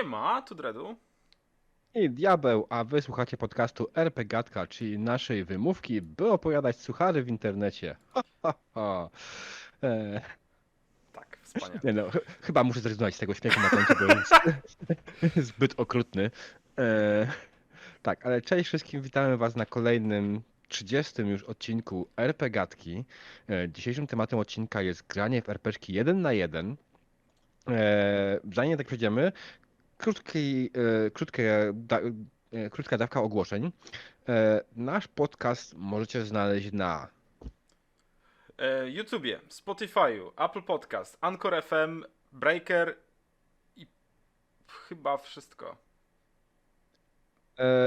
Siema, tu Dredu. I diabeł, a wy słuchacie podcastu RPGatka, czyli naszej wymówki, by opowiadać suchary w internecie. Ha, ha, ha. E, Tak, wspaniale. nie no, ch chyba muszę zrezygnować z tego śmiechu na końcu, bo jest zbyt okrutny. E, tak, ale cześć wszystkim, witamy was na kolejnym 30 już odcinku RPGatki. E, dzisiejszym tematem odcinka jest granie w RPGki 1 na 1. E, zanim tak przejdziemy, e, krótkie, da, e, krótka dawka ogłoszeń. E, nasz podcast możecie znaleźć na YouTubie, Spotify'u, Apple Podcast, Anchor FM, Breaker i chyba wszystko.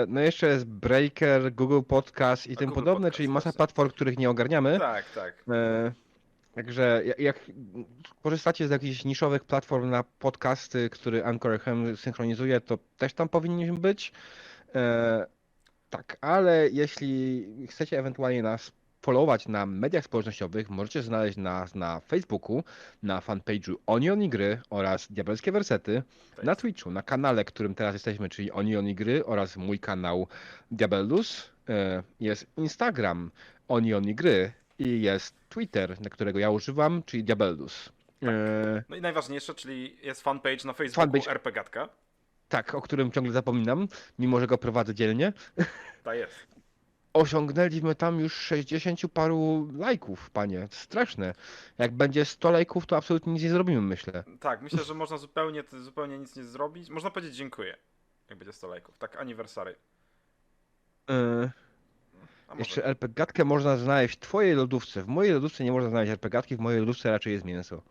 no jeszcze jest Breaker, Google Podcast i A tym Google podobne, Podcast czyli masa właśnie. platform, których nie ogarniamy. Tak, tak. E, Także jak, korzystacie z jakichś niszowych platform na podcasty, który Anchor FM synchronizuje, to też tam powinniśmy być. E, tak, ale jeśli chcecie ewentualnie nas followować na mediach społecznościowych, możecie znaleźć nas na Facebooku, na fanpage'u Onion i Gry oraz Diabelskie Wersety, Tak na. Twitchu, na kanale, którym teraz jesteśmy, czyli Onion i Gry oraz mój kanał Diabellus. E, Jest Instagram Onion i Gry i jest Twitter, na którego ja używam, czyli Diabellus. E, No i najważniejsze, czyli jest fanpage na Facebooku Fanpage. RPGatka. tak, o którym ciągle zapominam, mimo że go prowadzę dzielnie. Tak jest. Osiągnęliśmy tam już 60 paru lajków, panie. Straszne. Jak będzie 100 lajków, to absolutnie nic nie zrobimy, myślę. Tak, myślę, że można zupełnie, zupełnie nic nie zrobić. Można powiedzieć dziękuję, jak będzie 100 lajków. Tak, anniversary. E, A. Jeszcze RPGatkę można znaleźć w twojej lodówce. W mojej lodówce nie można znaleźć RPGatki, w mojej lodówce raczej jest mięso.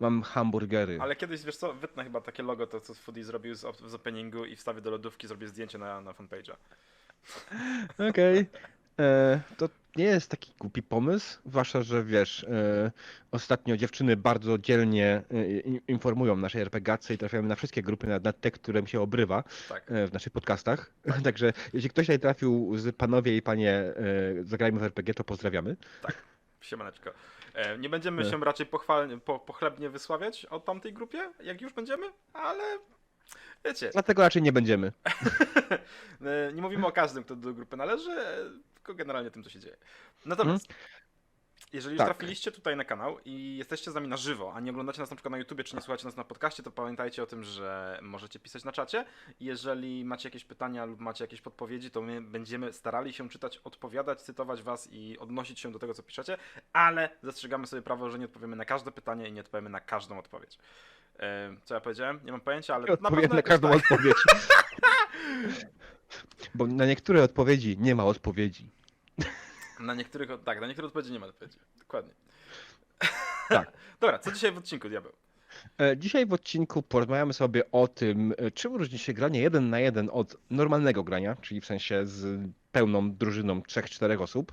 Mam hamburgery. Ale kiedyś, wiesz co, wytnę chyba takie logo, to co Foodie zrobił z, z openingu i wstawię do lodówki, zrobię zdjęcie na, na fanpage'a. Okej. E, To nie jest taki głupi pomysł, zwłaszcza, że wiesz, e, ostatnio dziewczyny bardzo dzielnie e, informują naszej RPGatce i trafiamy na wszystkie grupy, na, na te, którym się obrywa Tak. e, w naszych podcastach. Także jeśli ktoś tutaj trafił z panowie i panie e, Zagrajmy w RPG, to pozdrawiamy. Siemaneczko. E, nie będziemy E. się raczej pochwalnie, po, pochlebnie wysławiać o tamtej grupie, jak już będziemy, ale wiecie, Dlatego raczej nie będziemy. nie mówimy o każdym, kto do grupy należy, tylko generalnie tym, co się dzieje. Natomiast, jeżeli już Tak. trafiliście tutaj na kanał i jesteście z nami na żywo, a nie oglądacie nas na przykład na YouTubie, czy nie słuchacie nas na podcaście, to pamiętajcie o tym, że możecie pisać na czacie. Jeżeli macie jakieś pytania lub macie jakieś podpowiedzi, to my będziemy starali się czytać, odpowiadać, cytować was i odnosić się do tego, co piszecie, ale zastrzegamy sobie prawo, że nie odpowiemy na każde pytanie i nie odpowiemy na każdą odpowiedź. Co ja powiedziałem? Nie mam pojęcia, ale na pewno na każdą tak. odpowiedź. Bo na niektóre odpowiedzi nie ma odpowiedzi. Na niektórych, tak, na niektóre odpowiedzi nie ma odpowiedzi. Dokładnie. Tak. Dobra, co dzisiaj w odcinku, diabeł? E, Dzisiaj w odcinku porozmawiamy sobie o tym, e, czym różni się granie jeden na jeden od normalnego grania, czyli w sensie z pełną drużyną 3-4 osób.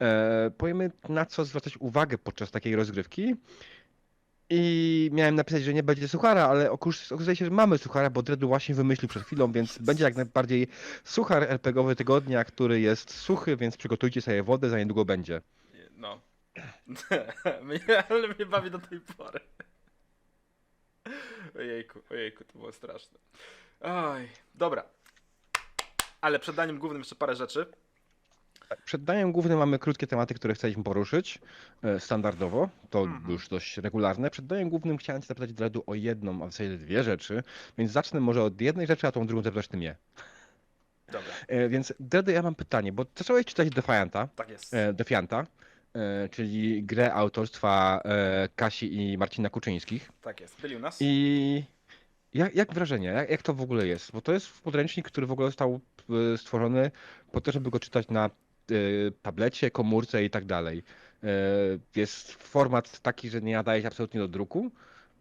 E, Powiemy na co zwracać uwagę podczas takiej rozgrywki. I miałem napisać, że nie będzie suchara, ale okus- okazuje się, że mamy suchara, bo Dredu właśnie wymyślił przed chwilą, więc będzie jak najbardziej suchar RPGowy tygodnia, który jest suchy, więc przygotujcie sobie wodę, za niedługo będzie. No. mnie, ale mnie bawi do tej pory. Ojejku, ojejku, to było straszne. Oj, dobra. Ale przed daniem głównym jeszcze parę rzeczy. Przed daniem głównym mamy krótkie tematy, które chcieliśmy poruszyć e, standardowo, to Mhm. już dość regularne. Przed daniem głównym chciałem Cię zapytać Dredu o jedną, a w zasadzie dwie rzeczy, więc zacznę może od jednej rzeczy, a tą drugą zapytasz Ty mnie. Dobra, E, Więc Dredu, ja mam pytanie, bo zacząłeś czytać Defianta, tak jest. e, Defianta, czyli grę autorstwa Kasi i Marcina Kuczyńskich. Tak jest. Byli u nas. I jak, jak wrażenie, jak, jak to w ogóle jest? Bo to jest podręcznik, który w ogóle został stworzony po to, żeby go czytać na tablecie, komórce i tak dalej. E, Jest format taki, że nie nadaje się absolutnie do druku.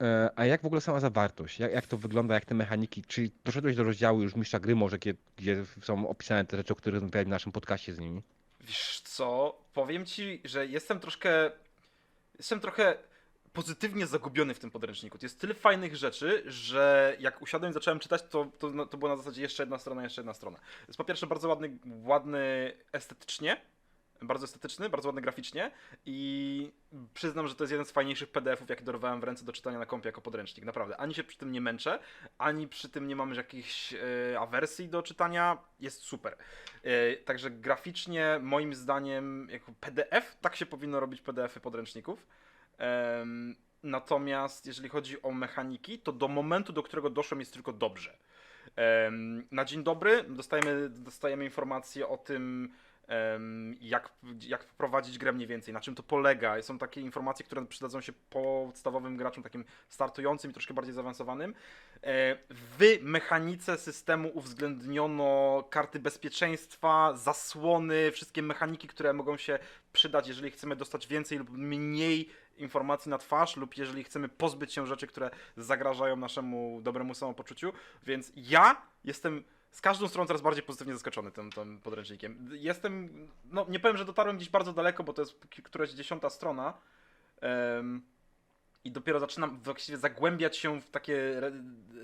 E, A jak w ogóle sama zawartość? Jak, jak to wygląda, jak te mechaniki? Czy doszedłeś do rozdziału już mistrza gry może, gdzie, gdzie są opisane te rzeczy, o których rozmawiałem w naszym podcaście z nimi? Wiesz co, powiem ci, że jestem troszkę. Jestem trochę pozytywnie zagubiony w tym podręczniku. To jest tyle fajnych rzeczy, że jak usiadłem i zacząłem czytać, to, to, to była na zasadzie jeszcze jedna strona, jeszcze jedna strona. Jest po pierwsze bardzo ładny, ładny estetycznie. bardzo estetyczny, bardzo ładny graficznie i przyznam, że to jest jeden z fajniejszych PDF-ów, jakie dorwałem w ręce do czytania na kompie jako podręcznik. Naprawdę, ani się przy tym nie męczę, ani przy tym nie mam jakichś e, awersji do czytania. Jest super. E, także graficznie, moim zdaniem, jako PDF, tak się powinno robić PDF-y podręczników. Natomiast jeżeli chodzi o mechaniki, to do momentu, do którego doszłem, jest tylko dobrze. Na dzień dobry dostajemy, dostajemy informacje o tym, jak, jak wprowadzić grę mniej więcej, na czym to polega. Są takie informacje, które przydadzą się podstawowym graczom, takim startującym i troszkę bardziej zaawansowanym. E, W mechanice systemu uwzględniono karty bezpieczeństwa, zasłony, wszystkie mechaniki, które mogą się przydać, jeżeli chcemy dostać więcej lub mniej informacji na twarz, lub jeżeli chcemy pozbyć się rzeczy, które zagrażają naszemu dobremu samopoczuciu. Więc ja jestem z każdą stroną coraz bardziej pozytywnie zaskoczony tym, tym podręcznikiem. Jestem, no nie powiem, że dotarłem gdzieś bardzo daleko, bo to jest któraś dziesiąta strona. em, I dopiero zaczynam właściwie zagłębiać się w takie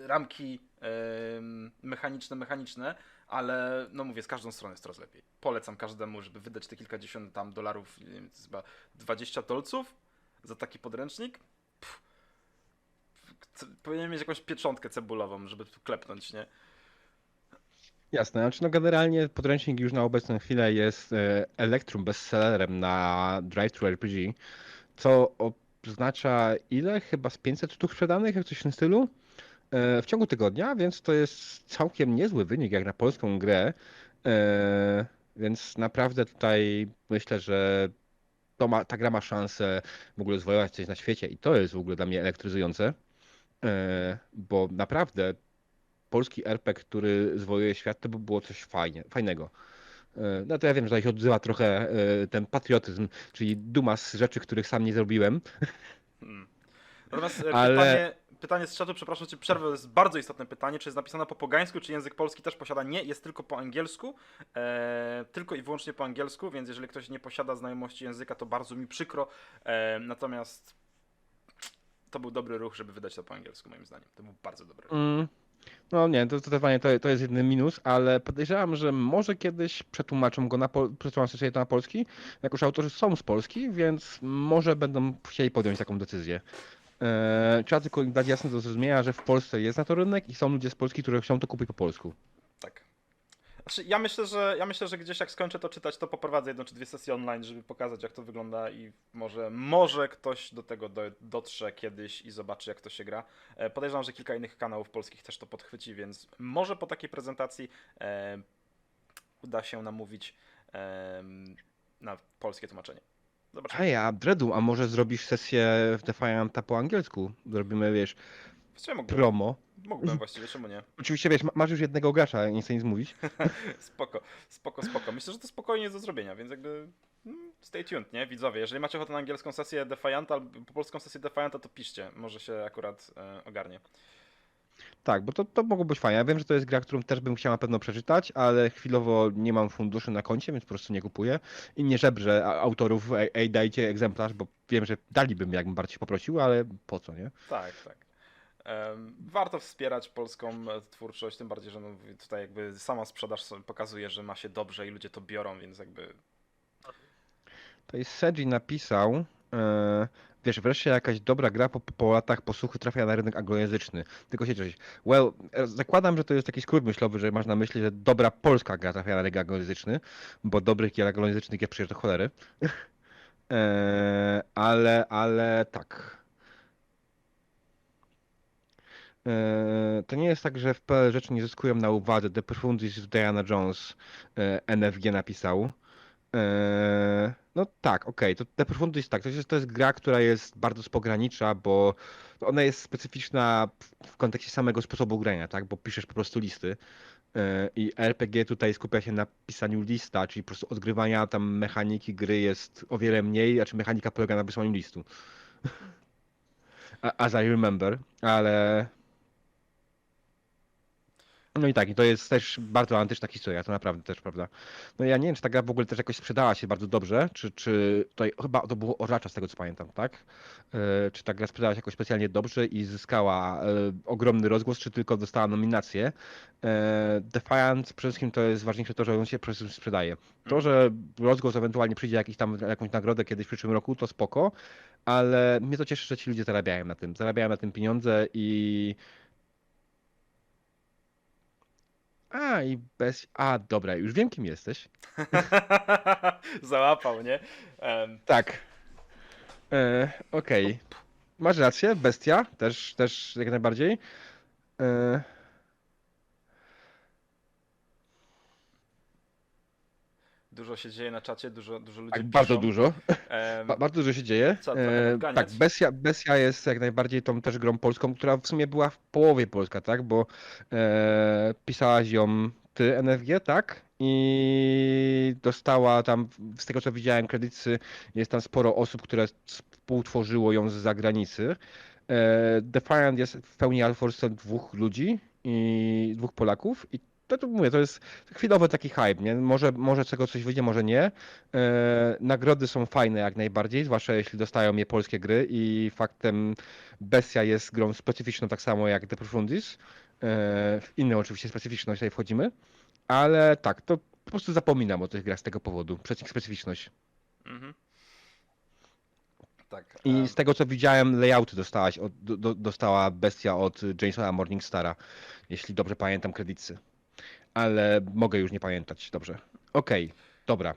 ramki em, mechaniczne, mechaniczne, ale no mówię, z każdą stroną jest coraz lepiej. Polecam każdemu, żeby wydać te kilkadziesiąt tam dolarów, nie wiem, chyba 20 dolców za taki podręcznik. Powinien mieć jakąś pieczątkę cebulową, żeby tu klepnąć, nie? Jasne, znaczy no generalnie podręcznik już na obecną chwilę jest e, Electrum bestsellerem na Drive-Thru RPG, co oznacza ile? Chyba z 500 sztuk sprzedanych, jak coś w tym stylu, e, w ciągu tygodnia, więc to jest całkiem niezły wynik jak na polską grę, e, więc naprawdę tutaj myślę, że ma, ta gra ma szansę w ogóle zwojować coś na świecie i to jest w ogóle dla mnie elektryzujące, e, bo naprawdę polski RPG, który zwojuje świat, to by było coś fajnie, fajnego. E, No to ja wiem, że tutaj się odzywa trochę e, ten patriotyzm, czyli duma z rzeczy, których sam nie zrobiłem. Hmm. Natomiast e, Ale- pytanie, pytanie z czatu, przepraszam cię, przerwę, to jest bardzo istotne pytanie, czy jest napisane po pogańsku, czy język polski też posiada? Nie, jest tylko po angielsku, e, tylko i wyłącznie po angielsku, więc jeżeli ktoś nie posiada znajomości języka, to bardzo mi przykro, e, natomiast to był dobry ruch, żeby wydać to po angielsku, moim zdaniem. To był bardzo dobry ruch. Mm, No nie, to zdecydowanie to, to jest jedyny minus, ale podejrzewam, że może kiedyś przetłumaczą go na, pol- przetłumaczą to na polski, jako że autorzy są z Polski, więc może będą chcieli podjąć taką decyzję. E, trzeba tylko dać jasne do zrozumienia, że w Polsce jest na to rynek i są ludzie z Polski, którzy chcą to kupić po polsku. Znaczy, ja myślę, że ja myślę, że gdzieś jak skończę to czytać, to poprowadzę jedną czy dwie sesje online, żeby pokazać jak to wygląda i może, może ktoś do tego do, dotrze kiedyś i zobaczy jak to się gra. E, podejrzewam, że kilka innych kanałów polskich też to podchwyci, więc może po takiej prezentacji e, uda się namówić e, na polskie tłumaczenie. Zobaczymy. Hej, a Dredu, a może zrobisz sesję w Defianta po angielsku? Zrobimy, wiesz, Mógłbym, promo. mógłbym właściwie, czemu nie? Oczywiście, wiesz, ma- masz już jednego gracza, nie chcę nic mówić. Spoko, spoko, spoko. Myślę, że to spokojnie jest do zrobienia, więc jakby mm, stay tuned, nie? Widzowie, jeżeli macie ochotę na angielską sesję Defianta albo po polską sesję Defianta, to piszcie. Może się akurat e, ogarnie. Tak, bo to, to mogło być fajne. Ja wiem, że to jest gra, którą też bym chciał na pewno przeczytać, ale chwilowo nie mam funduszy na koncie, więc po prostu nie kupuję. I nie żebrze a- autorów, ej, ej dajcie egzemplarz, bo wiem, że daliby mi, jakbym bardziej poprosił, ale po co, nie? Tak, tak. Warto wspierać polską e, twórczość, tym bardziej, że no, tutaj jakby sama sprzedaż pokazuje, że ma się dobrze i ludzie to biorą, więc jakby Tutaj Seji napisał, e, wiesz, wreszcie jakaś dobra gra po, po latach posłuchy trafia na rynek anglojęzyczny. Tylko się cześć. Well, e, zakładam, że to jest taki skrót myślowy, że masz na myśli, że dobra polska gra trafia na rynek anglojęzyczny, bo dobrych gier anglojęzycznych jest przecież do cholery. ale, ale tak. E, To nie jest tak, że FPL rzeczy nie zyskują na uwadze. The Profundis of Diana Jones e, NFG napisał. Eee, No tak, okej, to The Profundis tak, to jest, to jest gra, która jest bardzo z pogranicza, bo ona jest specyficzna w- w kontekście samego sposobu grania, tak, bo piszesz po prostu listy i RPG tutaj skupia się na pisaniu lista, czyli po prostu odgrywania tam mechaniki gry jest o wiele mniej, a czy mechanika polega na wysłaniu listu. As I remember, ale No i tak, i to jest też bardzo antyczna historia, to naprawdę też prawda. No ja nie wiem, czy ta gra w ogóle też jakoś sprzedała się bardzo dobrze, czy, czy tutaj chyba to było Oracza z tego co pamiętam, tak? E, Czy ta gra sprzedała się jakoś specjalnie dobrze i zyskała e, ogromny rozgłos, czy tylko dostała nominację. E, Defiant przede wszystkim to jest ważniejsze to, że on się przede wszystkim sprzedaje. To, że rozgłos ewentualnie przyjdzie jakiś tam, jakąś nagrodę kiedyś w przyszłym roku, to spoko, ale mnie to cieszy, że ci ludzie zarabiają na tym. Zarabiają na tym pieniądze i A, i bez. A, dobra, już wiem, kim jesteś. Załapał, nie? Em, Tak. E, Okej. Masz rację, bestia, też, też jak najbardziej. E, dużo się dzieje na czacie, dużo, dużo ludzi tak, bardzo piszą. dużo. Em, Ba- bardzo dużo się dzieje. Co, E, tak, bestia, bestia jest jak najbardziej tą też grą polską, która w sumie była w połowie polska, tak? Bo e, pisałaś ją ty, NFG, tak? I dostała tam, z tego co widziałem, kredyty, jest tam sporo osób, które współtworzyło ją z zagranicy. E, Defiant jest w pełni alforsem dwóch ludzi i dwóch Polaków i to, to mówię, to jest chwilowy taki hype, nie? Może, może z tego coś wyjdzie, może nie. E, nagrody są fajne jak najbardziej, zwłaszcza jeśli dostają je polskie gry i faktem Bestia jest grą specyficzną tak samo jak The Profundis. E, w inną oczywiście specyficzność tutaj wchodzimy, ale tak, to po prostu zapominam o tych grach z tego powodu, przez ich specyficzność. mhm. Tak. I z tego co widziałem, layouty dostałaś od, do, do, dostała Bestia od Jamesona Morningstara, jeśli dobrze pamiętam kredyty. Ale mogę już nie pamiętać dobrze. Okej, dobra,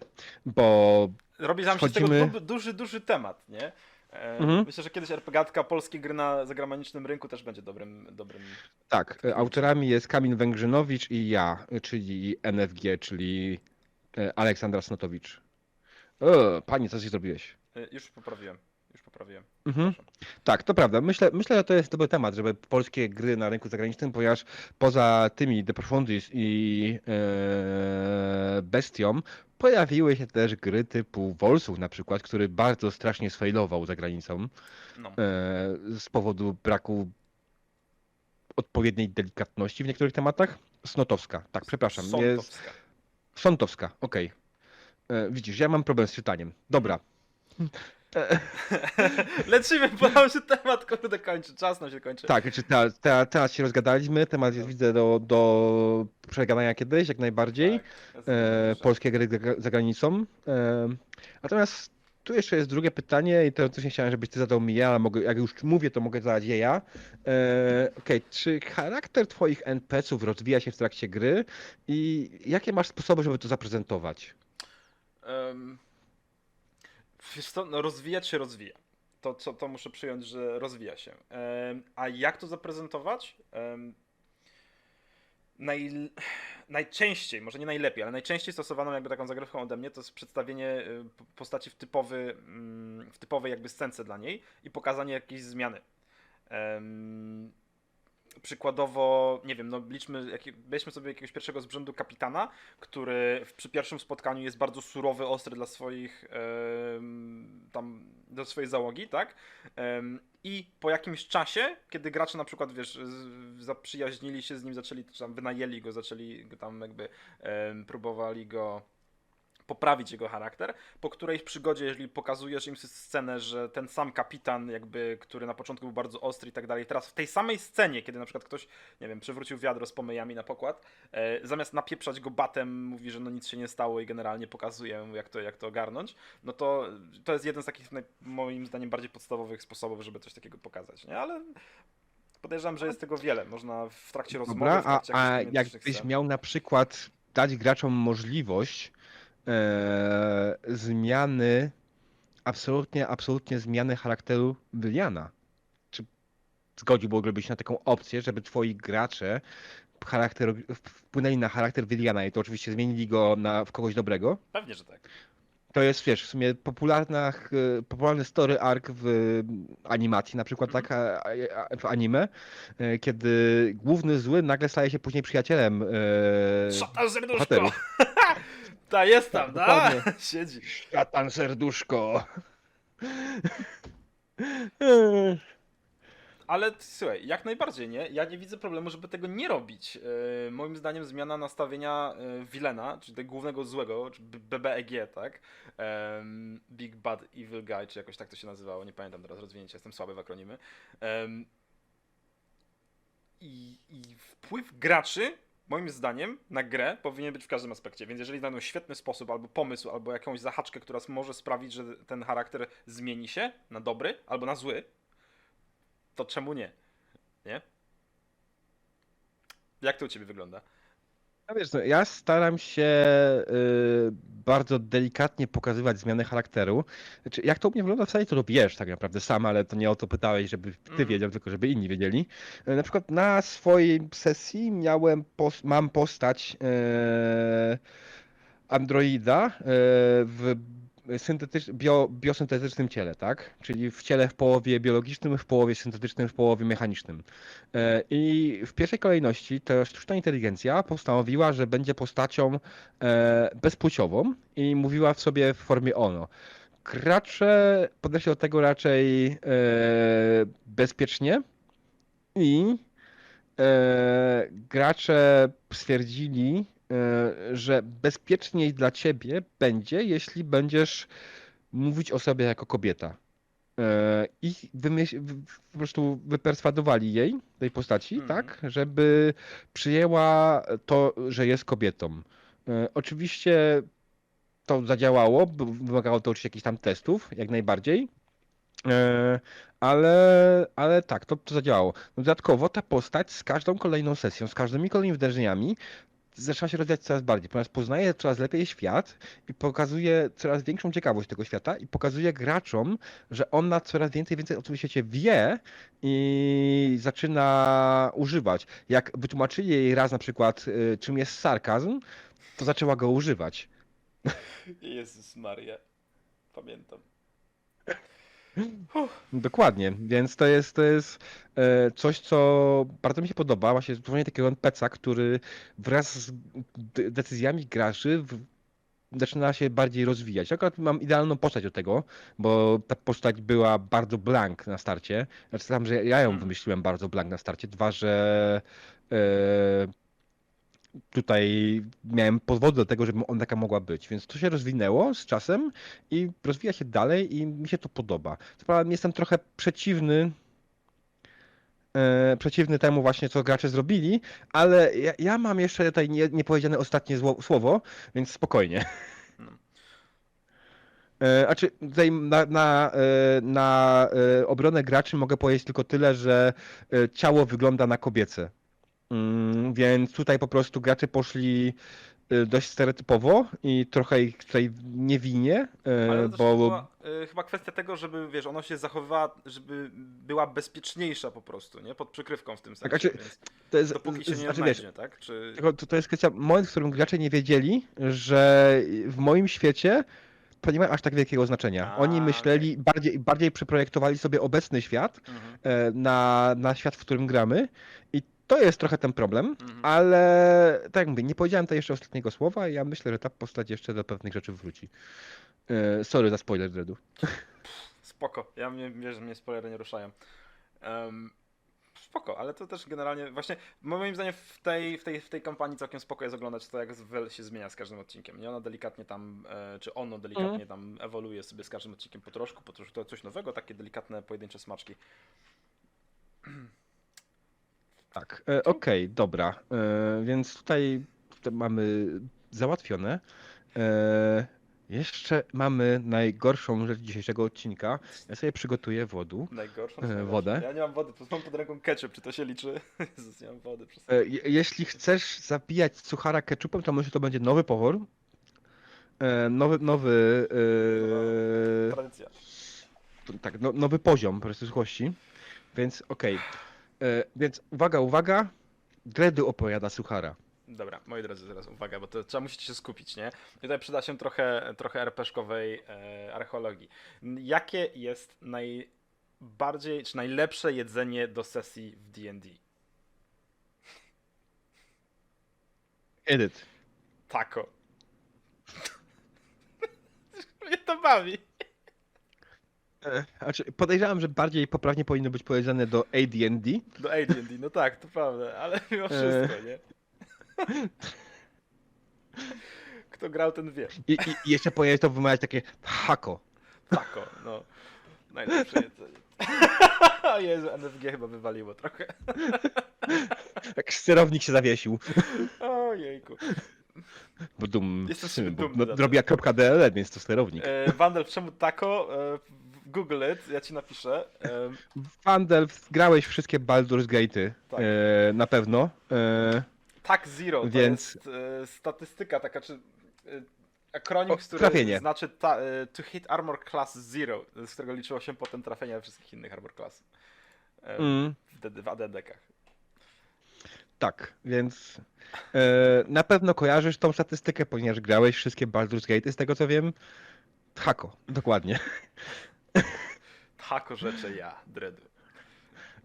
bo Robi nam się z tego Wchodzimy- du- duży, duży temat, nie? E, Mhm. Myślę, że kiedyś RPGatka, polskie gry na zagranicznym rynku też będzie dobrym, dobrym. Tak, e, autorami jest Kamil Węgrzynowicz i ja, e, czyli NFG, czyli e, Aleksandra Snotowicz. O, panie, co ci zrobiłeś? e, Już poprawiłem. Już poprawiłem. Mhm. Tak, to prawda. Myślę, myślę, że to jest dobry temat, żeby polskie gry na rynku zagranicznym, ponieważ poza tymi The Profundis i e, Bestią pojawiły się też gry typu Wolsuch na przykład, który bardzo strasznie sfailował za granicą No. e, z powodu braku odpowiedniej delikatności w niektórych tematach. Snotowska, tak, przepraszam. Jest Sądowska. Sątowska, okej. E, Widzisz, ja mam problem z czytaniem. Dobra. Lecimy, bo nam się temat kurde kończy. Czas nam się kończy. Tak, czy te, te, teraz się rozgadaliśmy, temat jest widzę do, do przegadania kiedyś, jak najbardziej. Tak, E, polskie gry za- za granicą. E, natomiast tu jeszcze jest drugie pytanie i teoretycznie chciałem, żebyś ty zadał mi ja, ale mogę, jak już mówię, to mogę zadać je ja. E, Okej, czy charakter twoich NPC-ów rozwija się w trakcie gry i jakie masz sposoby, żeby to zaprezentować? Um, wiesz co, no rozwijać się rozwija. To, co, to muszę przyjąć, że rozwija się. A jak to zaprezentować? Naj, najczęściej, może nie najlepiej, ale najczęściej stosowaną jakby taką zagrywką ode mnie to jest przedstawienie y, postaci w, typowy, mm, w typowej jakby scence dla niej i pokazanie jakiejś zmiany. Przykładowo, nie wiem, no liczmy, weźmy sobie jakiegoś pierwszego z brzędu kapitana, który przy pierwszym spotkaniu jest bardzo surowy, ostry dla swoich tam, do swojej załogi, tak? I po jakimś czasie, kiedy gracze na przykład, wiesz, zaprzyjaźnili się z nim, zaczęli, czy tam wynajęli go, zaczęli go tam jakby próbowali go poprawić jego charakter, po którejś przygodzie, jeżeli pokazujesz im scenę, że ten sam kapitan, jakby, który na początku był bardzo ostry i tak dalej, teraz w tej samej scenie, kiedy na przykład ktoś, nie wiem, przywrócił wiadro z pomyjami na pokład, e, zamiast napieprzać go batem, mówi, że no nic się nie stało i generalnie pokazuje mu, jak to, jak to ogarnąć, no to to jest jeden z takich moim zdaniem bardziej podstawowych sposobów, żeby coś takiego pokazać, nie? Ale podejrzewam, że jest tego wiele. Można w trakcie rozmowy, Dobra, w a, trakcie a umiejętnościach jakbyś miał na przykład dać graczom możliwość e, zmiany, absolutnie, absolutnie zmiany charakteru Wyliana. Czy zgodziłbyś się na taką opcję, żeby twoi gracze charakter, wpłynęli na charakter Wyliana i to oczywiście zmienili go na, w kogoś dobrego? Pewnie, że tak. To jest, wiesz, w sumie popularna, e, popularny story arc w animacji, na przykład tak w anime, e, kiedy główny zły nagle staje się później przyjacielem e, Szatan serduszko! Ta jest tam, Tak, da? dokładnie. Siedzi. Szatan serduszko. Ale t- słuchaj, jak najbardziej, nie? Ja nie widzę problemu, żeby tego nie robić. Yy, moim zdaniem zmiana nastawienia yy, Wilena, czyli tego głównego złego, czy B- BBEG, tak? Em, Big Bad Evil Guy, czy jakoś tak to się nazywało, nie pamiętam teraz rozwinięcia, jestem słaby w akronimy. Em, i, I wpływ graczy, moim zdaniem, na grę powinien być w każdym aspekcie. Więc jeżeli znajdą świetny sposób, albo pomysł, albo jakąś zahaczkę, która może sprawić, że ten charakter zmieni się na dobry albo na zły, to czemu nie? Nie? Jak to u ciebie wygląda? No wiesz, no, ja staram się y, bardzo delikatnie pokazywać zmiany charakteru. Znaczy, jak to u mnie wygląda w sali, to wiesz tak naprawdę sam, ale to nie o to pytałeś, żeby ty Mhm. wiedział, tylko żeby inni wiedzieli. Y, Na przykład na swojej sesji miałem pos- mam postać y, androida y, w syntetycz- bio, biosyntetycznym ciele, tak? Czyli w ciele w połowie biologicznym, w połowie syntetycznym, w połowie mechanicznym. E, I w pierwszej kolejności ta sztuczna inteligencja postanowiła, że będzie postacią e, bezpłciową i mówiła w sobie w formie ono. Gracze podeszli do tego raczej e, bezpiecznie i gracze stwierdzili, że bezpieczniej dla ciebie będzie, jeśli będziesz mówić o sobie jako kobieta. E, I wymyśl, po prostu wyperswadowali jej, tej postaci, Mhm. tak, żeby przyjęła to, że jest kobietą. E, Oczywiście to zadziałało, wymagało to oczywiście jakichś tam testów, jak najbardziej. E, Ale, ale tak, to, to zadziałało. Dodatkowo ta postać z każdą kolejną sesją, z każdymi kolejnymi wydarzeniami zaczyna się rozwijać coraz bardziej, ponieważ poznaje coraz lepiej świat i pokazuje coraz większą ciekawość tego świata i pokazuje graczom, że ona coraz więcej więcej o tym świecie wie i zaczyna używać. Jak wytłumaczyli jej raz na przykład, y, czym jest sarkazm, to zaczęła go używać. Jezus Maria. Pamiętam. Dokładnie, więc to jest, to jest e, coś, co bardzo mi się podoba, właśnie stworzenie takiego NPC-a, który wraz z d- decyzjami graczy w, zaczyna się bardziej rozwijać. Akurat mam idealną postać do tego, bo ta postać była bardzo blank na starcie. Znaczy tam, że ja ją Hmm. wymyśliłem bardzo blank na starcie. Dwa, że e, tutaj miałem powody do tego, żeby ona taka mogła być, więc to się rozwinęło z czasem i rozwija się dalej i mi się to podoba. Co prawda jestem trochę przeciwny e, przeciwny temu właśnie, co gracze zrobili, ale ja, ja mam jeszcze tutaj nie, niepowiedziane ostatnie zło, słowo, więc spokojnie. No. E, A czy tutaj na, na, e, na obronę graczy mogę powiedzieć tylko tyle, że ciało wygląda na kobiece. Mm, Więc tutaj po prostu gracze poszli e, dość stereotypowo i trochę ich tutaj niewinnie, e, Ale to też bo była y, chyba kwestia tego, żeby, wiesz, ona się zachowywała, żeby była bezpieczniejsza po prostu, nie? Pod przykrywką w tym sensie, znaczy, to jest, dopóki się nie znaczy, wiesz, tak? Czy... To, to jest kwestia, moment, w którym gracze nie wiedzieli, że w moim świecie to nie ma aż tak wielkiego znaczenia. A, Oni myśleli, bardziej, bardziej przeprojektowali sobie obecny świat Mhm. e, na, na świat, w którym gramy i to jest trochę ten problem, Mhm. ale tak jak mówię, nie powiedziałem tutaj jeszcze ostatniego słowa i ja myślę, że ta postać jeszcze do pewnych rzeczy wróci. E, sorry za spoiler, Dredu. Spoko, ja mnie, wiesz, że mnie spoilery nie ruszają. Em, spoko, ale to też generalnie właśnie moim zdaniem w tej, w tej, w tej kampanii całkiem spoko jest oglądać to, jak się zmienia z każdym odcinkiem. Nie ona delikatnie tam, e, czy ono delikatnie Mhm. tam ewoluuje sobie z każdym odcinkiem po troszku, po troszku to coś nowego, takie delikatne pojedyncze smaczki. Tak, e, okej, dobra. E, więc tutaj, tutaj mamy załatwione. E, jeszcze mamy najgorszą rzecz dzisiejszego odcinka. Ja sobie przygotuję wodu. Najgorszą. E, wodę. Ja nie mam wody, mam pod ręką ketchup, czy to się liczy? Jezus, nie mam wody. Przez... E, je- jeśli chcesz zabijać suchara ketchupem, to myślę, że to będzie nowy powór. E, nowy, nowy, e, Tradycja. tak, no, nowy poziom po prostu suchości. Więc okej. E, Więc uwaga, uwaga. Dredu opowiada suchara. Dobra, moi drodzy, teraz uwaga, bo to trzeba musicie się skupić, nie? I tutaj przyda się trochę, trochę RPG-owej e, archeologii. Jakie jest najbardziej, czy najlepsze jedzenie do sesji w D&D? Edyt. Taco. Mnie to bawi. E, Znaczy, podejrzewam, że bardziej poprawnie powinno być powiedziane do AD&D. Do AD&D, no tak, to prawda, ale mimo wszystko, nie? Kto grał, ten wie. I, i jeszcze powinieneś to wymawiać takie hako. Tako, no. Najlepsze jedzenie. O Jezu, NFG chyba wywaliło trochę. Jak sterownik się zawiesił. Ojejku. Bo dum, Jestem z siebie dumny no, za to. zrobiła kropka DLL, więc to sterownik. E, Wandel, czemu tako? E, Google it, ja ci napiszę. E, Vandal, grałeś wszystkie Baldur's Gate'y, Tak. e, na pewno. E, tak Zero to Więc- jest e, statystyka taka, czy e, akronim, O, który trafienie. znaczy ta, e, to hit armor class zero, z którego liczyło się potem trafienia wszystkich innych armor class. E, mm, w, w ADD-kach. tak, więc e, na pewno kojarzysz tą statystykę, ponieważ grałeś wszystkie Baldur's Gate'y, z tego co wiem. Hako, dokładnie. Tako rzeczy ja, dready.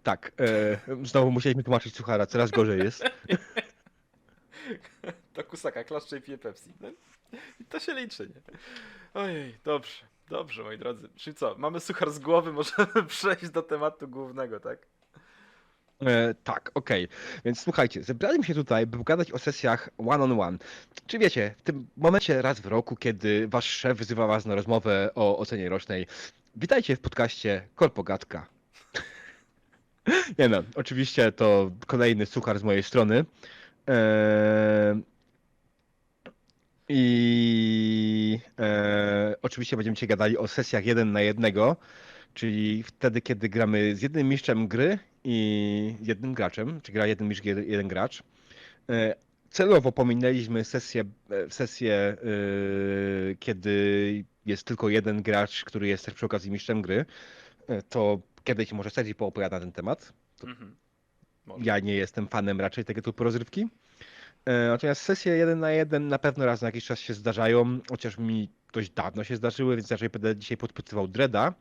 Tak, e, znowu musieliśmy tłumaczyć suchara, coraz gorzej jest. To kusaka, klaszcze i pije Pepsi. No, I to się liczy, nie? Ojej, dobrze, dobrze, moi drodzy. Czyli co, mamy suchar z głowy, możemy przejść do tematu głównego, tak? E, tak, okej. Więc słuchajcie, zebraliśmy się tutaj, by pogadać o sesjach one-on-one. Czy wiecie, w tym momencie raz w roku, kiedy wasz szef wzywa was na rozmowę o ocenie rocznej, witajcie w podcaście Korpogatka. Nie no, oczywiście to kolejny suchar z mojej strony. E, I e, oczywiście będziemy dzisiaj gadali o sesjach jeden na jednego, czyli wtedy, kiedy gramy z jednym mistrzem gry i jednym graczem, czy gra jeden mistrz, jeden gracz. E, Celowo pominęliśmy sesję, e, sesję e, kiedy jest tylko jeden gracz, który jest też przy okazji mistrzem gry. E, To kiedyś może Sergi poopowiada na ten temat. Mhm. Ja nie jestem fanem raczej tego typu rozrywki. E, Natomiast sesje jeden na jeden na pewno raz na jakiś czas się zdarzają, chociaż mi dość dawno się zdarzyły, więc raczej będę dzisiaj podpytywał Dreda.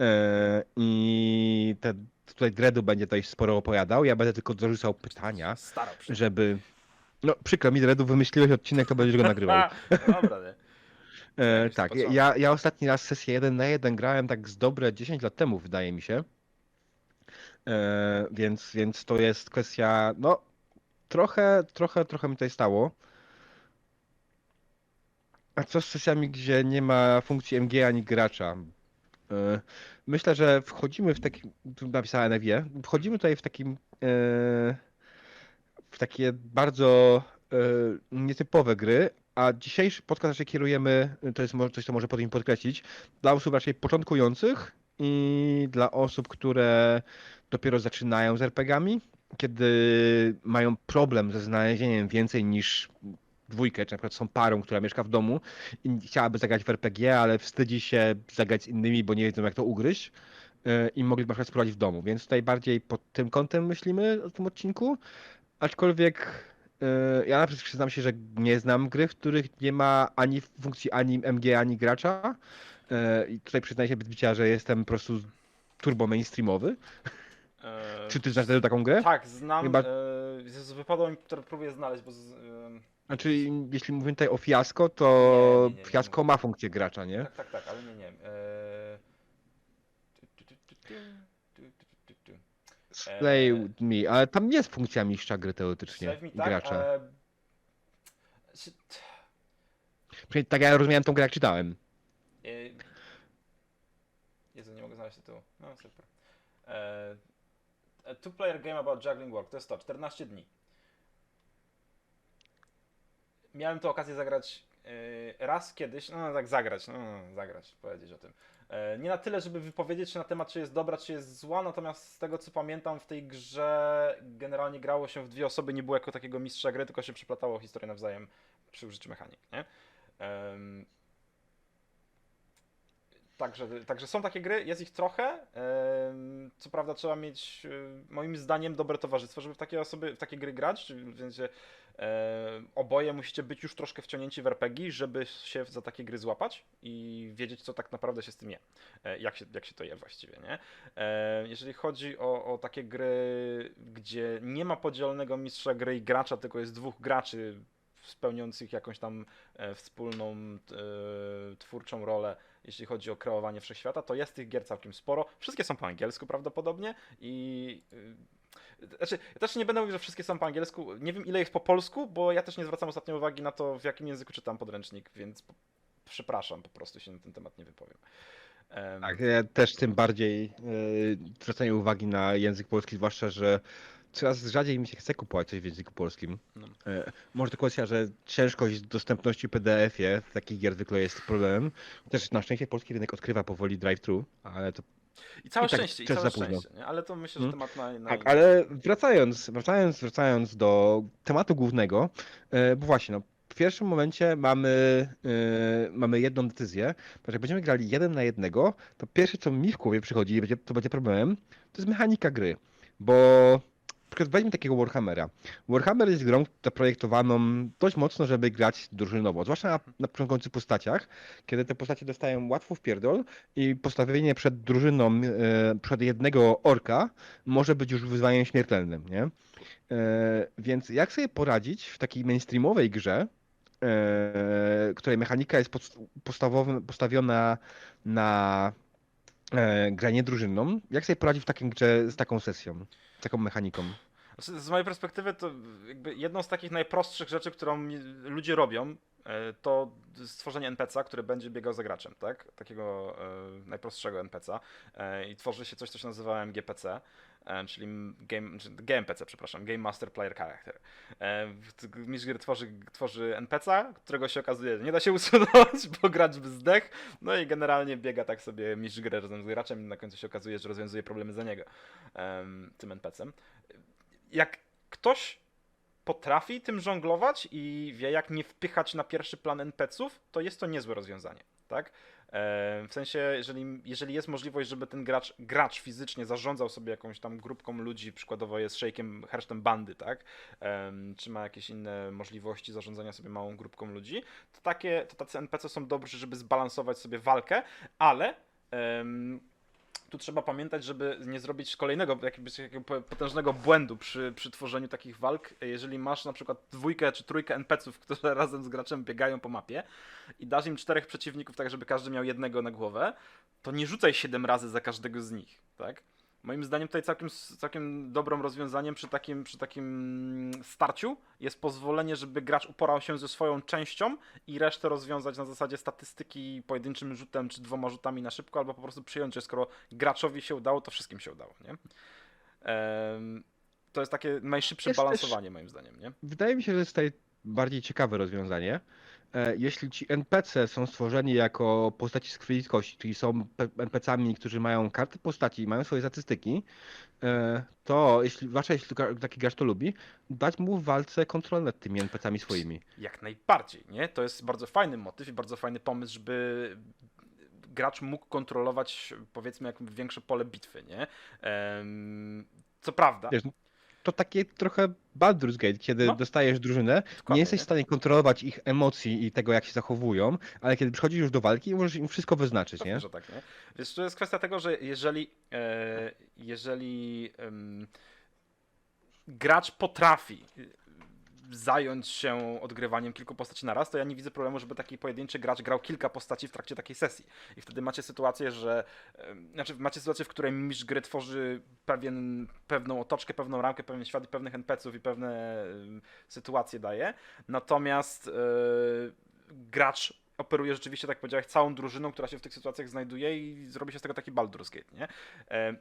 E, I te, tutaj Dredu będzie tutaj sporo opowiadał. Ja będę tylko dorzucał pytania, żeby. No, przykro mi, Dredu, wymyśliłeś odcinek, to będziesz go nagrywał. Dobra, nie? E, tak, ja, ja ostatni raz sesję 1 na 1 grałem tak z dobre 10 lat temu, wydaje mi się. E, więc, więc to jest kwestia, no trochę, trochę, trochę mi tutaj stało. A co z sesjami, gdzie nie ma funkcji MG ani gracza? E, myślę, że wchodzimy w taki, tu napisałem Ewie, wchodzimy tutaj w takim, e, w takie bardzo e, nietypowe gry, a dzisiejszy podcast raczej kierujemy, to jest coś, co może potem podkreślić, dla osób raczej początkujących i dla osób, które dopiero zaczynają z RPGami, kiedy mają problem ze znalezieniem więcej niż dwójkę, czy na przykład są parą, która mieszka w domu i chciałaby zagrać w RPG, ale wstydzi się zagrać z innymi, bo nie wiedzą jak to ugryźć yy, i mogli na przykład spróbować w domu, więc tutaj bardziej pod tym kątem myślimy o tym odcinku, aczkolwiek ja na przykład przyznam się, że nie znam gry, w których nie ma ani funkcji ani MG, ani gracza yy, i tutaj przyznaję się bez bicia, że jestem po prostu turbo mainstreamowy. E, Czy ty znasz taką grę? Tak, znam. Chyba- E, Jezu, wypadło mi, które próbuję znaleźć, bo. Z, em, Znaczy, jeśli mówimy tutaj o fiasko, to Nie, nie, nie, fiasko ma funkcję gracza, nie? Tak, tak, tak, ale nie, nie. E... Slay me, ale tam jest funkcja mistrza gry teoretycznie Save me, tak, gracza. ale... Czy- Przynajmniej tak ja rozumiałem tą grę, jak czytałem. e, Jezu, nie mogę znaleźć tytułu. No super. E... a Two-player game about juggling work, to jest to, 14 dni. Miałem tu okazję zagrać e, raz kiedyś, no tak zagrać, no zagrać, powiedzieć o tym. E, Nie na tyle, żeby wypowiedzieć się na temat, czy jest dobra, czy jest zła, natomiast z tego co pamiętam w tej grze generalnie grało się w dwie osoby, nie było jako takiego mistrza gry, tylko się przyplatało historię nawzajem przy użyciu mechanik, nie? Także, także są takie gry, jest ich trochę. Co prawda trzeba mieć y, moim zdaniem dobre towarzystwo, żeby w takie osoby, w takie gry grać. Czyli w sensie e, oboje musicie być już troszkę wciągnięci w RPG, żeby się za takie gry złapać i wiedzieć, co tak naprawdę się z tym je. E, Jak się, jak się to je właściwie, nie? E, Jeżeli chodzi o, o takie gry, gdzie nie ma podzielonego mistrza gry i gracza, tylko jest dwóch graczy spełniających jakąś tam e, wspólną e, twórczą rolę jeśli chodzi o kreowanie wszechświata, to jest tych gier całkiem sporo. Wszystkie są po angielsku prawdopodobnie i... y, Znaczy, ja też nie będę mówił, że wszystkie są po angielsku. Nie wiem, ile jest po polsku, bo ja też nie zwracam ostatnio uwagi na to, w jakim języku czytam podręcznik, więc przepraszam, po prostu się na ten temat nie wypowiem. Em, Tak, ja też tym bardziej yy, zwracanie uwagi na język polski, zwłaszcza, że coraz rzadziej mi się chce kupować coś w języku polskim. No. E, może to kwestia, że ciężkość dostępności PDF-ie takich gier zwykle jest problemem. Też na szczęście polski rynek odkrywa powoli drive-thru, ale to I całe I tak szczęście, i całe szczęście, nie? ale to myślę, że Mhm. temat na, na Tak, ale wracając, wracając, wracając do tematu głównego, e, bo właśnie, no, w pierwszym momencie mamy, e, mamy jedną decyzję, że jak będziemy grali jeden na jednego, to pierwsze, co mi w głowie przychodzi i będzie, to będzie problemem, to jest mechanika gry, bo przykład weźmy takiego Warhammera. Warhammer jest grą zaprojektowaną dość mocno, żeby grać drużynowo, zwłaszcza na, na początkujących postaciach, kiedy te postacie dostają łatwo w pierdol i postawienie przed drużyną, e, przed jednego orka może być już wyzwaniem śmiertelnym, nie? E, więc jak sobie poradzić w takiej mainstreamowej grze, e, której mechanika jest podstawowa- postawiona na e, granie drużyną, jak sobie poradzić w takiej grze z taką sesją, z taką mechaniką? Z mojej perspektywy to jedną z takich najprostszych rzeczy, którą ludzie robią, e, to stworzenie NPC'a, który będzie biegał za graczem, tak? Takiego e, najprostszego NPC'a e, i tworzy się coś, co się nazywa MGPC, czyli game, czy GMPC, przepraszam, Game Master Player Character. E, Mistrz gry tworzy, tworzy NPC'a, którego się okazuje, że nie da się usunąć, bo gracz by zdech, no i generalnie biega tak sobie mistrz gry razem z graczem i na końcu się okazuje, że rozwiązuje problemy za niego tym NPC-em jak ktoś potrafi tym żonglować i wie, jak nie wpychać na pierwszy plan NPC-ów, to jest to niezłe rozwiązanie, tak? E, W sensie, jeżeli, jeżeli jest możliwość, żeby ten gracz, gracz fizycznie zarządzał sobie jakąś tam grupką ludzi, przykładowo jest szejkiem, hersztem bandy, tak? Czy ma jakieś inne możliwości zarządzania sobie małą grupką ludzi, to takie, to tacy NPC są dobrzy, żeby zbalansować sobie walkę, ale em, tu trzeba pamiętać, żeby nie zrobić kolejnego jakiegoś takiego po- potężnego błędu przy, przy tworzeniu takich walk. Jeżeli masz na przykład dwójkę czy trójkę NPC-ów, które razem z graczem biegają po mapie i dasz im czterech przeciwników, tak żeby każdy miał jednego na głowę, to nie rzucaj siedem razy za każdego z nich, tak? Moim zdaniem tutaj całkiem, całkiem dobrym rozwiązaniem przy takim, przy takim starciu jest pozwolenie, żeby gracz uporał się ze swoją częścią i resztę rozwiązać na zasadzie statystyki pojedynczym rzutem czy dwoma rzutami na szybko, albo po prostu przyjąć, że skoro graczowi się udało, to wszystkim się udało, nie? To jest takie najszybsze balansowanie moim zdaniem, nie? Wydaje mi się, że jest tutaj bardziej ciekawe rozwiązanie. E, Jeśli ci NPC są stworzeni jako postaci z krwi i kości, czyli są NPC-ami, którzy mają karty postaci i mają swoje statystyki, e, to jeśli, zwłaszcza jeśli taki gracz to lubi, dać mu w walce kontrolę nad tymi NPC-ami swoimi. Jak najbardziej, nie? To jest bardzo fajny motyw i bardzo fajny pomysł, żeby gracz mógł kontrolować powiedzmy jakby większe pole bitwy, nie? Co prawda, Wiesz, To takie trochę Baldur's Gate, kiedy No. dostajesz drużynę, Dokładnie, nie jesteś w stanie kontrolować ich emocji i tego, jak się zachowują, ale kiedy przychodzisz już do walki, możesz im wszystko wyznaczyć, nie? że tak, nie? Więc to jest kwestia tego, że jeżeli, e, jeżeli gracz potrafi zająć się odgrywaniem kilku postaci na raz, to ja nie widzę problemu, żeby taki pojedynczy gracz grał kilka postaci w trakcie takiej sesji. I wtedy macie sytuację, że znaczy macie sytuację, w której mistrz gry tworzy pewien, pewną otoczkę, pewną ramkę, pewien świat i pewnych NPC-ów i pewne sytuacje daje. Natomiast e, gracz operuje rzeczywiście, tak powiedziałeś, całą drużyną, która się w tych sytuacjach znajduje i zrobi się z tego taki Baldur's Gate, nie?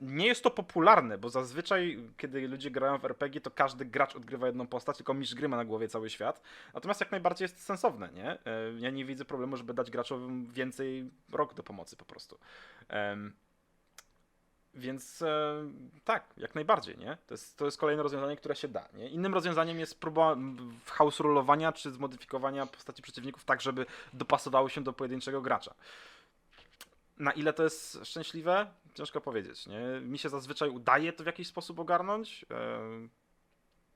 Nie jest to popularne, bo zazwyczaj, kiedy ludzie grają w RPG, to każdy gracz odgrywa jedną postać, tylko mistrz gry ma na głowie cały świat. Natomiast jak najbardziej jest sensowne, nie? Ja nie widzę problemu, żeby dać graczom więcej rok do pomocy po prostu. Więc e, tak, jak najbardziej, nie? To jest, to jest kolejne rozwiązanie, które się da, nie? Innym rozwiązaniem jest próba house rulowania czy zmodyfikowania postaci przeciwników tak, żeby dopasowały się do pojedynczego gracza. Na ile to jest szczęśliwe? Ciężko powiedzieć, nie? Mi się zazwyczaj udaje to w jakiś sposób ogarnąć, e,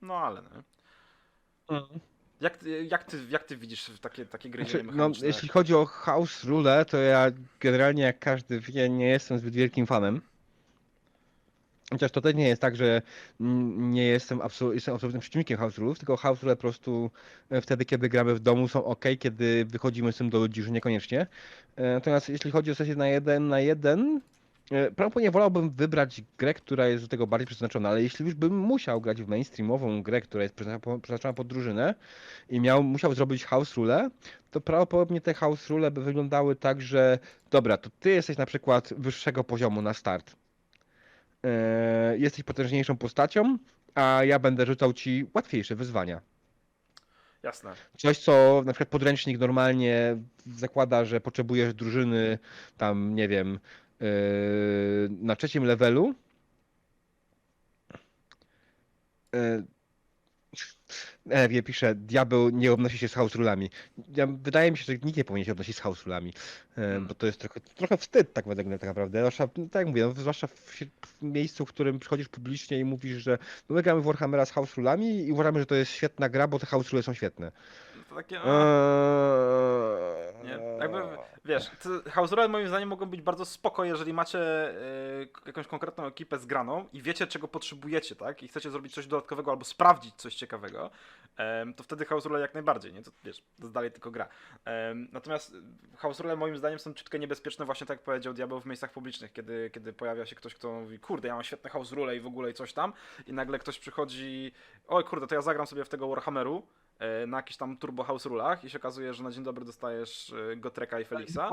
no ale nie. Jak, ty- jak, ty, jak ty widzisz takie, takie gry Znaczy, no, jeśli chodzi o House Rule, to ja generalnie, jak każdy wie, nie jestem zbyt wielkim fanem. Chociaż to też nie jest tak, że nie jestem, jestem absolutnym przeciwnikiem house rule'ów, tylko house rule po prostu e, wtedy, kiedy gramy w domu są ok, kiedy wychodzimy z tym do ludzi, już niekoniecznie. E, Natomiast jeśli chodzi o sesję na jeden na jeden, e, prawdopodobnie wolałbym wybrać grę, która jest do tego bardziej przeznaczona, ale jeśli już bym musiał grać w mainstreamową grę, która jest przeznaczona pod drużynę i miał, musiał zrobić house rule, to prawdopodobnie te house rule by wyglądały tak, że dobra, to ty jesteś na przykład wyższego poziomu na start e, jesteś potężniejszą postacią, a ja będę rzucał ci łatwiejsze wyzwania. Jasne. Coś, co na przykład podręcznik normalnie zakłada, że potrzebujesz drużyny tam, nie wiem, e, na trzecim levelu. E, Ewie pisze, diabeł nie obnosi się z house rulami. Ja, wydaje mi się, że nikt nie powinien się odnosić z house rulami, e, bo to jest trochę, trochę wstyd tak według mnie tak naprawdę. Zwłaszcza, no, tak jak mówię, no, zwłaszcza w, w miejscu, w którym przychodzisz publicznie i mówisz, że no, my gramy w Warhammera z house rulami i uważamy, że to jest świetna gra, bo te house rule są świetne. To takie. Eee, a, Nie? Jakby, wiesz, house moim zdaniem mogą być bardzo spoko, jeżeli macie e, k- jakąś konkretną ekipę zgraną i wiecie, czego potrzebujecie, tak? I chcecie zrobić coś dodatkowego albo sprawdzić coś ciekawego, em, to wtedy house jak najbardziej, nie? To wiesz, to dalej tylko gra. Em, natomiast house rule moim zdaniem są ciutkę niebezpieczne, właśnie tak jak powiedział Diabeł w miejscach publicznych, kiedy, kiedy pojawia się ktoś, kto mówi, kurde, ja mam świetne house i w ogóle i coś tam, i nagle ktoś przychodzi, oj kurde, to ja zagram sobie w tego Warhammeru, e, na jakichś tam turbo house rulach i się okazuje, że na dzień dobry dostajesz e, Gotreka i Felixa.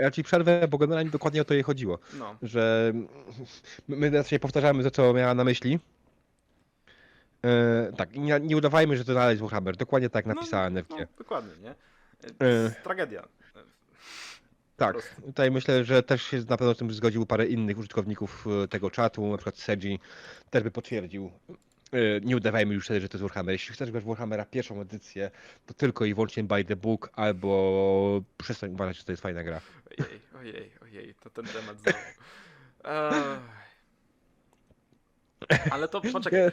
Ja ci przerwę, bo generalnie dokładnie o to jej chodziło. No, Że my teraz powtarzamy to, co miała na myśli. E, tak, nie, nie udawajmy, że to jest Warhammer. Dokładnie tak napisała no, no, dokładnie, nie? E, E. Tragedia. E, Tak, tutaj myślę, że też się na pewno z tym zgodził parę innych użytkowników e, tego czatu, na przykład Seji też by potwierdził. E, Nie udawajmy już wtedy, że to jest Warhammer. Jeśli chcesz grać Warhammera pierwszą edycję, to tylko i wyłącznie by the book, albo przestań uważać, że to jest fajna gra. Ojej, ojej, ojej, to ten temat znowu. Ale to poczekaj. E,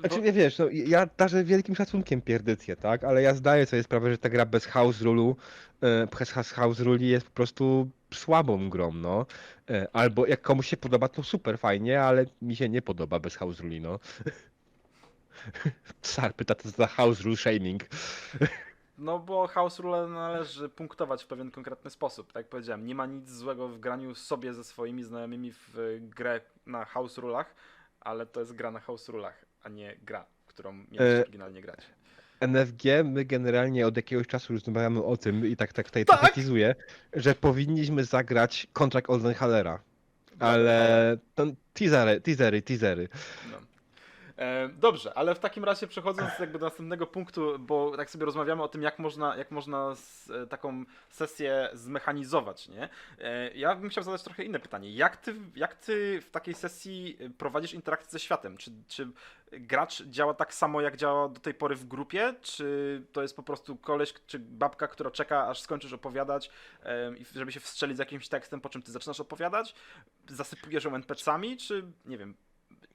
Znaczy nie wiesz, no, ja darzę wielkim szacunkiem pierdycję, tak? Ale ja zdaję sobie sprawę, że ta gra bez house rulu, e, bez house ruli jest po prostu słabą grą, no. Albo jak komuś się podoba, to super fajnie, ale mi się nie podoba bez house ruli, no. Sar pyta, to za house rule shaming. No bo house rule należy punktować w pewien konkretny sposób. Tak jak powiedziałem, nie ma nic złego w graniu sobie ze swoimi znajomymi w grę na house rulach, ale to jest gra na house rulach, a nie gra, w którą mieliście E, oryginalnie grać. NFG, my generalnie od jakiegoś czasu rozmawiamy o tym i tak tak tutaj Tak? że powinniśmy zagrać kontrakt Oldenhalera. Ale to teasery, teasery, teasery. E, dobrze, ale w takim razie przechodząc jakby do następnego punktu, bo tak sobie rozmawiamy o tym, jak można, jak można e, taką sesję zmechanizować, nie? E, ja bym chciał zadać trochę inne pytanie. Jak ty, jak ty w takiej sesji prowadzisz interakcję ze światem? Czy, czy gracz działa tak samo, jak działa do tej pory w grupie? Czy to jest po prostu koleś czy babka, która czeka, aż skończysz opowiadać, żeby się wstrzelić z jakimś tekstem, po czym ty zaczynasz opowiadać? Zasypujesz ją NPC-ami, czy nie wiem,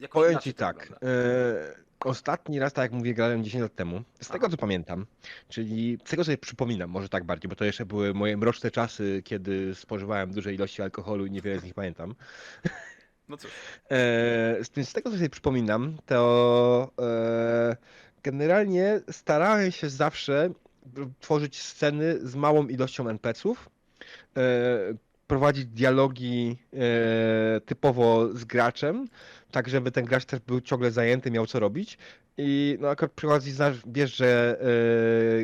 jakoś Powiem ci tak. E, ostatni raz, tak jak mówię, grałem 10 lat temu. Z tego co pamiętam, czyli z tego sobie przypominam, może tak bardziej, bo to jeszcze były moje mroczne czasy, kiedy spożywałem duże ilości alkoholu i niewiele z nich pamiętam. No cóż. E, z, tym, z tego co sobie przypominam, to e, generalnie starałem się zawsze tworzyć sceny z małą ilością NPC-ów, e, prowadzić dialogi e, typowo z graczem, tak żeby ten gracz też był ciągle zajęty, miał co robić. I no akurat przy okazji znasz, wiesz, że e,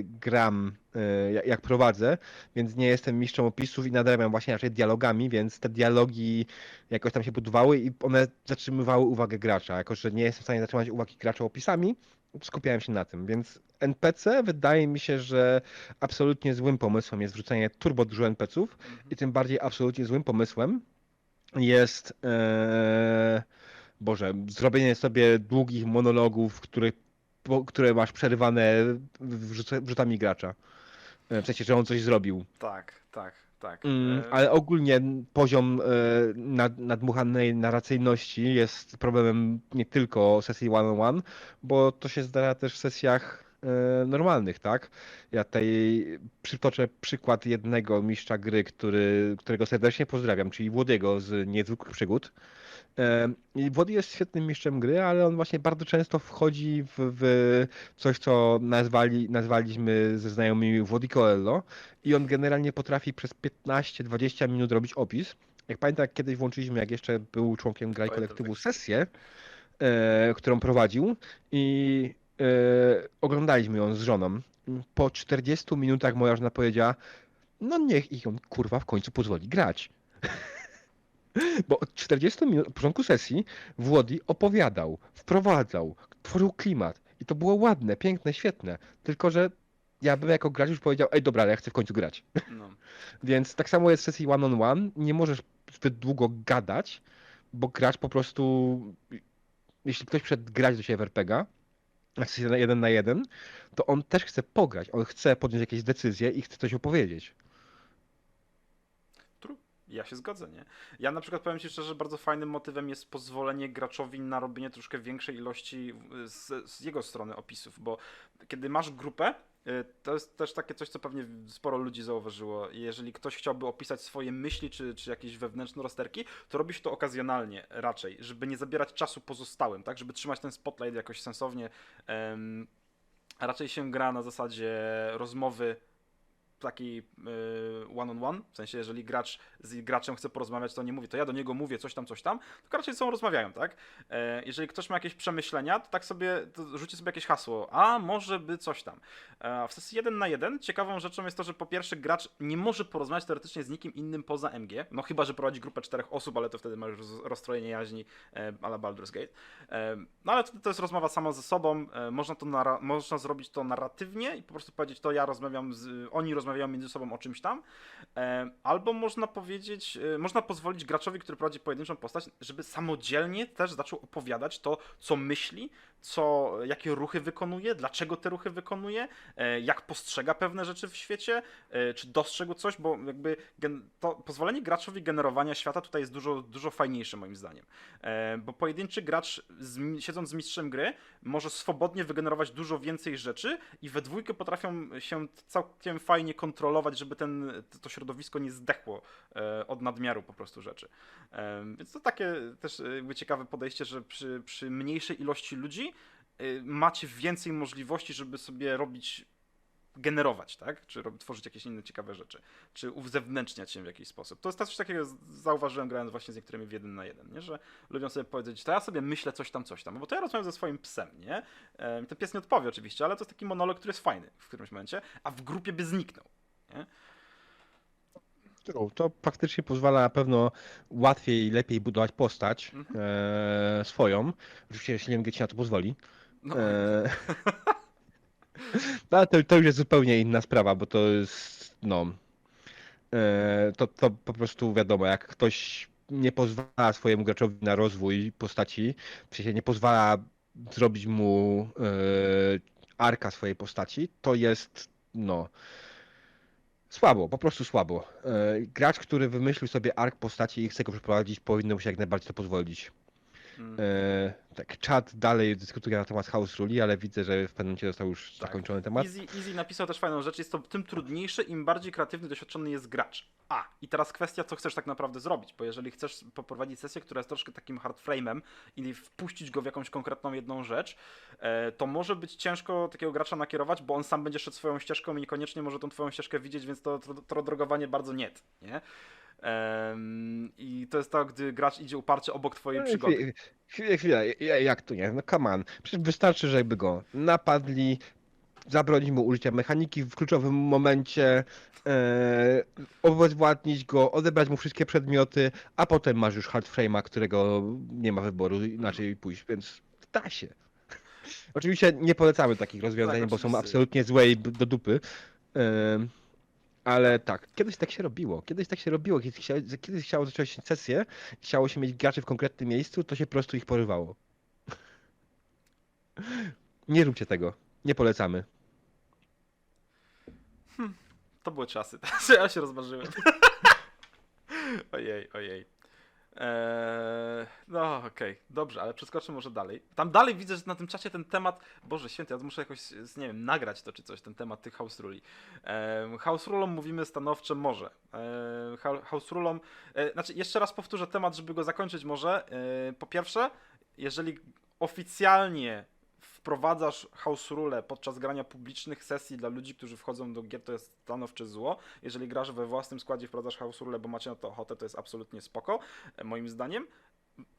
gram e, jak prowadzę, więc nie jestem mistrzem opisów i nadrabiam właśnie raczej dialogami, więc te dialogi jakoś tam się budowały i one zatrzymywały uwagę gracza. Jako, że nie jestem w stanie zatrzymać uwagi gracza opisami, skupiałem się na tym. Więc NPC wydaje mi się, że absolutnie złym pomysłem jest wrzucenie turbo dużo NPCów i tym bardziej absolutnie złym pomysłem jest e, Boże, zrobienie sobie długich monologów, które, po- które masz przerywane wrzuc- wrzutami gracza. E, W sensie, że on coś zrobił. Tak, tak, tak. Mm, E, ale ogólnie poziom e, nad, nadmuchanej narracyjności jest problemem nie tylko sesji one-on-one, bo to się zdarza też w sesjach e, normalnych, tak? Ja tutaj przytoczę przykład jednego mistrza gry, który, którego serdecznie pozdrawiam, czyli Włodiego z Niezwykłych Przygód. I Włody jest świetnym mistrzem gry, ale on właśnie bardzo często wchodzi w, w coś, co nazwali, nazwaliśmy ze znajomymi Włody Coelho i on generalnie potrafi przez 15-20 minut robić opis. Jak pamiętam, jak kiedyś włączyliśmy, jak jeszcze był członkiem Graj Kolektywu, tak. sesję, e, którą prowadził i e, oglądaliśmy ją z żoną. Po 40 minutach moja żona powiedziała, no niech ich on kurwa w końcu pozwoli grać. Bo od 40 minut, od początku sesji Włody opowiadał, wprowadzał, tworzył klimat i to było ładne, piękne, świetne. Tylko, że ja bym jako gracz już powiedział, ej dobra, ale ja chcę w końcu grać. No. Więc tak samo jest w sesji one on one, nie możesz zbyt długo gadać, bo gracz po prostu, jeśli ktoś przed grać do siebie w RPGa, na sesję jeden na jeden, to on też chce pograć, on chce podjąć jakieś decyzje i chce coś opowiedzieć. Ja się zgodzę, nie? Ja na przykład powiem Ci szczerze, bardzo fajnym motywem jest pozwolenie graczowi na robienie troszkę większej ilości z, z jego strony opisów, bo kiedy masz grupę, y, to jest też takie coś, co pewnie sporo ludzi zauważyło. Jeżeli ktoś chciałby opisać swoje myśli czy, czy jakieś wewnętrzne rozterki, to robi się to okazjonalnie raczej, żeby nie zabierać czasu pozostałym, tak? Żeby trzymać ten spotlight jakoś sensownie. A raczej się gra na zasadzie rozmowy takiej y, one-on-one, w sensie jeżeli gracz z graczem chce porozmawiać, to nie mówi, to ja do niego mówię coś tam, coś tam, tylko raczej ze sobą rozmawiają, tak? E, jeżeli ktoś ma jakieś przemyślenia, to tak sobie, to rzuci sobie jakieś hasło, a może by coś tam. E, w sesji 1 na 1 ciekawą rzeczą jest to, że po pierwsze gracz nie może porozmawiać teoretycznie z nikim innym poza MG, no chyba, że prowadzi grupę czterech osób, ale to wtedy ma już roz- rozstrojenie jaźni e, a la Baldur's Gate. No ale to, to jest rozmowa sama ze sobą, można, to można zrobić to naratywnie i po prostu powiedzieć, to ja rozmawiam z, oni rozmawiają między sobą o czymś tam, e, albo można powiedzieć, e, można pozwolić graczowi, który prowadzi pojedynczą postać, żeby samodzielnie też zaczął opowiadać to, co myśli, co, jakie ruchy wykonuje, dlaczego te ruchy wykonuje, e, jak postrzega pewne rzeczy w świecie, e, czy dostrzegł coś, bo jakby to pozwolenie graczowi generowania świata tutaj jest dużo, dużo fajniejsze moim zdaniem. E, Bo pojedynczy gracz, siedząc z mistrzem gry, może swobodnie wygenerować dużo więcej rzeczy i we dwójkę potrafią się całkiem fajnie kontrolować, żeby ten, to środowisko nie zdechło od nadmiaru po prostu rzeczy. Więc to takie też ciekawe podejście, że przy, przy mniejszej ilości ludzi macie więcej możliwości, żeby sobie robić generować, tak? Czy rob, tworzyć jakieś inne ciekawe rzeczy, czy uzewnętrzniać się w jakiś sposób. To jest coś takiego, zauważyłem grając właśnie z niektórymi w jeden na jeden, nie? że lubią sobie powiedzieć, to ja sobie myślę coś tam, coś tam, bo to ja rozmawiam ze swoim psem, nie? E, ten pies nie odpowie oczywiście, ale to jest taki monolog, który jest fajny w którymś momencie, a w grupie by zniknął. True. To faktycznie pozwala na pewno łatwiej i lepiej budować postać Mhm. e, swoją. Oczywiście, jeśli MG ci na to pozwoli. No, E, no, ale to, to już jest zupełnie inna sprawa, bo to jest, no, e, to, to po prostu wiadomo, jak ktoś nie pozwala swojemu graczowi na rozwój postaci, w sensie nie pozwala zrobić mu e, arka swojej postaci, to jest, no, słabo, po prostu słabo. E, gracz, który wymyślił sobie ark postaci i chce go przeprowadzić, powinno mu się jak najbardziej to pozwolić. Mm. E, tak, czat dalej dyskutuje na temat House Ruli, ale widzę, że w pewnym momencie został już Tak. zakończony temat. Easy, Easy napisał też fajną rzecz, jest to tym trudniejsze, im bardziej kreatywny, doświadczony jest gracz. A, i teraz kwestia, co chcesz tak naprawdę zrobić, bo jeżeli chcesz poprowadzić sesję, która jest troszkę takim hardframe'em i wpuścić go w jakąś konkretną jedną rzecz, e, to może być ciężko takiego gracza nakierować, bo on sam będzie szedł swoją ścieżką i niekoniecznie może tą twoją ścieżkę widzieć, więc to, to, to drogowanie bardzo niet, nie? Em, I to jest to, gdy gracz idzie uparcie obok twojej No, przygody. chwilę, ja- jak to nie? No come on. Przecież wystarczy, żeby go napadli, zabronić mu użycia mechaniki w kluczowym momencie, e, obezwładnić go, odebrać mu wszystkie przedmioty, a potem masz już hardframe'a, którego nie ma wyboru inaczej pójść, więc da się. Oczywiście nie polecamy takich rozwiązań, Tak, bo są absolutnie złe i do dupy. Em, ale tak, kiedyś tak się robiło. Kiedyś tak się robiło. Kiedy chciało, kiedyś chciało zacząć sesję, chciało się mieć graczy w konkretnym miejscu, to się po prostu ich porywało. Nie róbcie tego. Nie polecamy. To były czasy, ja się rozmarzyłem. ojej, ojej. Eee, no okej, dobrze, ale przeskoczmy może dalej. Tam dalej widzę, że na tym czacie ten temat, Boże święty, ja muszę jakoś, nie wiem, nagrać to czy coś, ten temat tych house ruli. Eee, house rulom mówimy stanowcze może. Eee, house rulom, e, znaczy jeszcze raz powtórzę temat, żeby go zakończyć może. Eee, po pierwsze, jeżeli oficjalnie wprowadzasz house rule podczas grania publicznych sesji dla ludzi, którzy wchodzą do gier, to jest stanowcze zło. Jeżeli grasz we własnym składzie, wprowadzasz house rule, bo macie na to ochotę, to jest absolutnie spoko, e, moim zdaniem.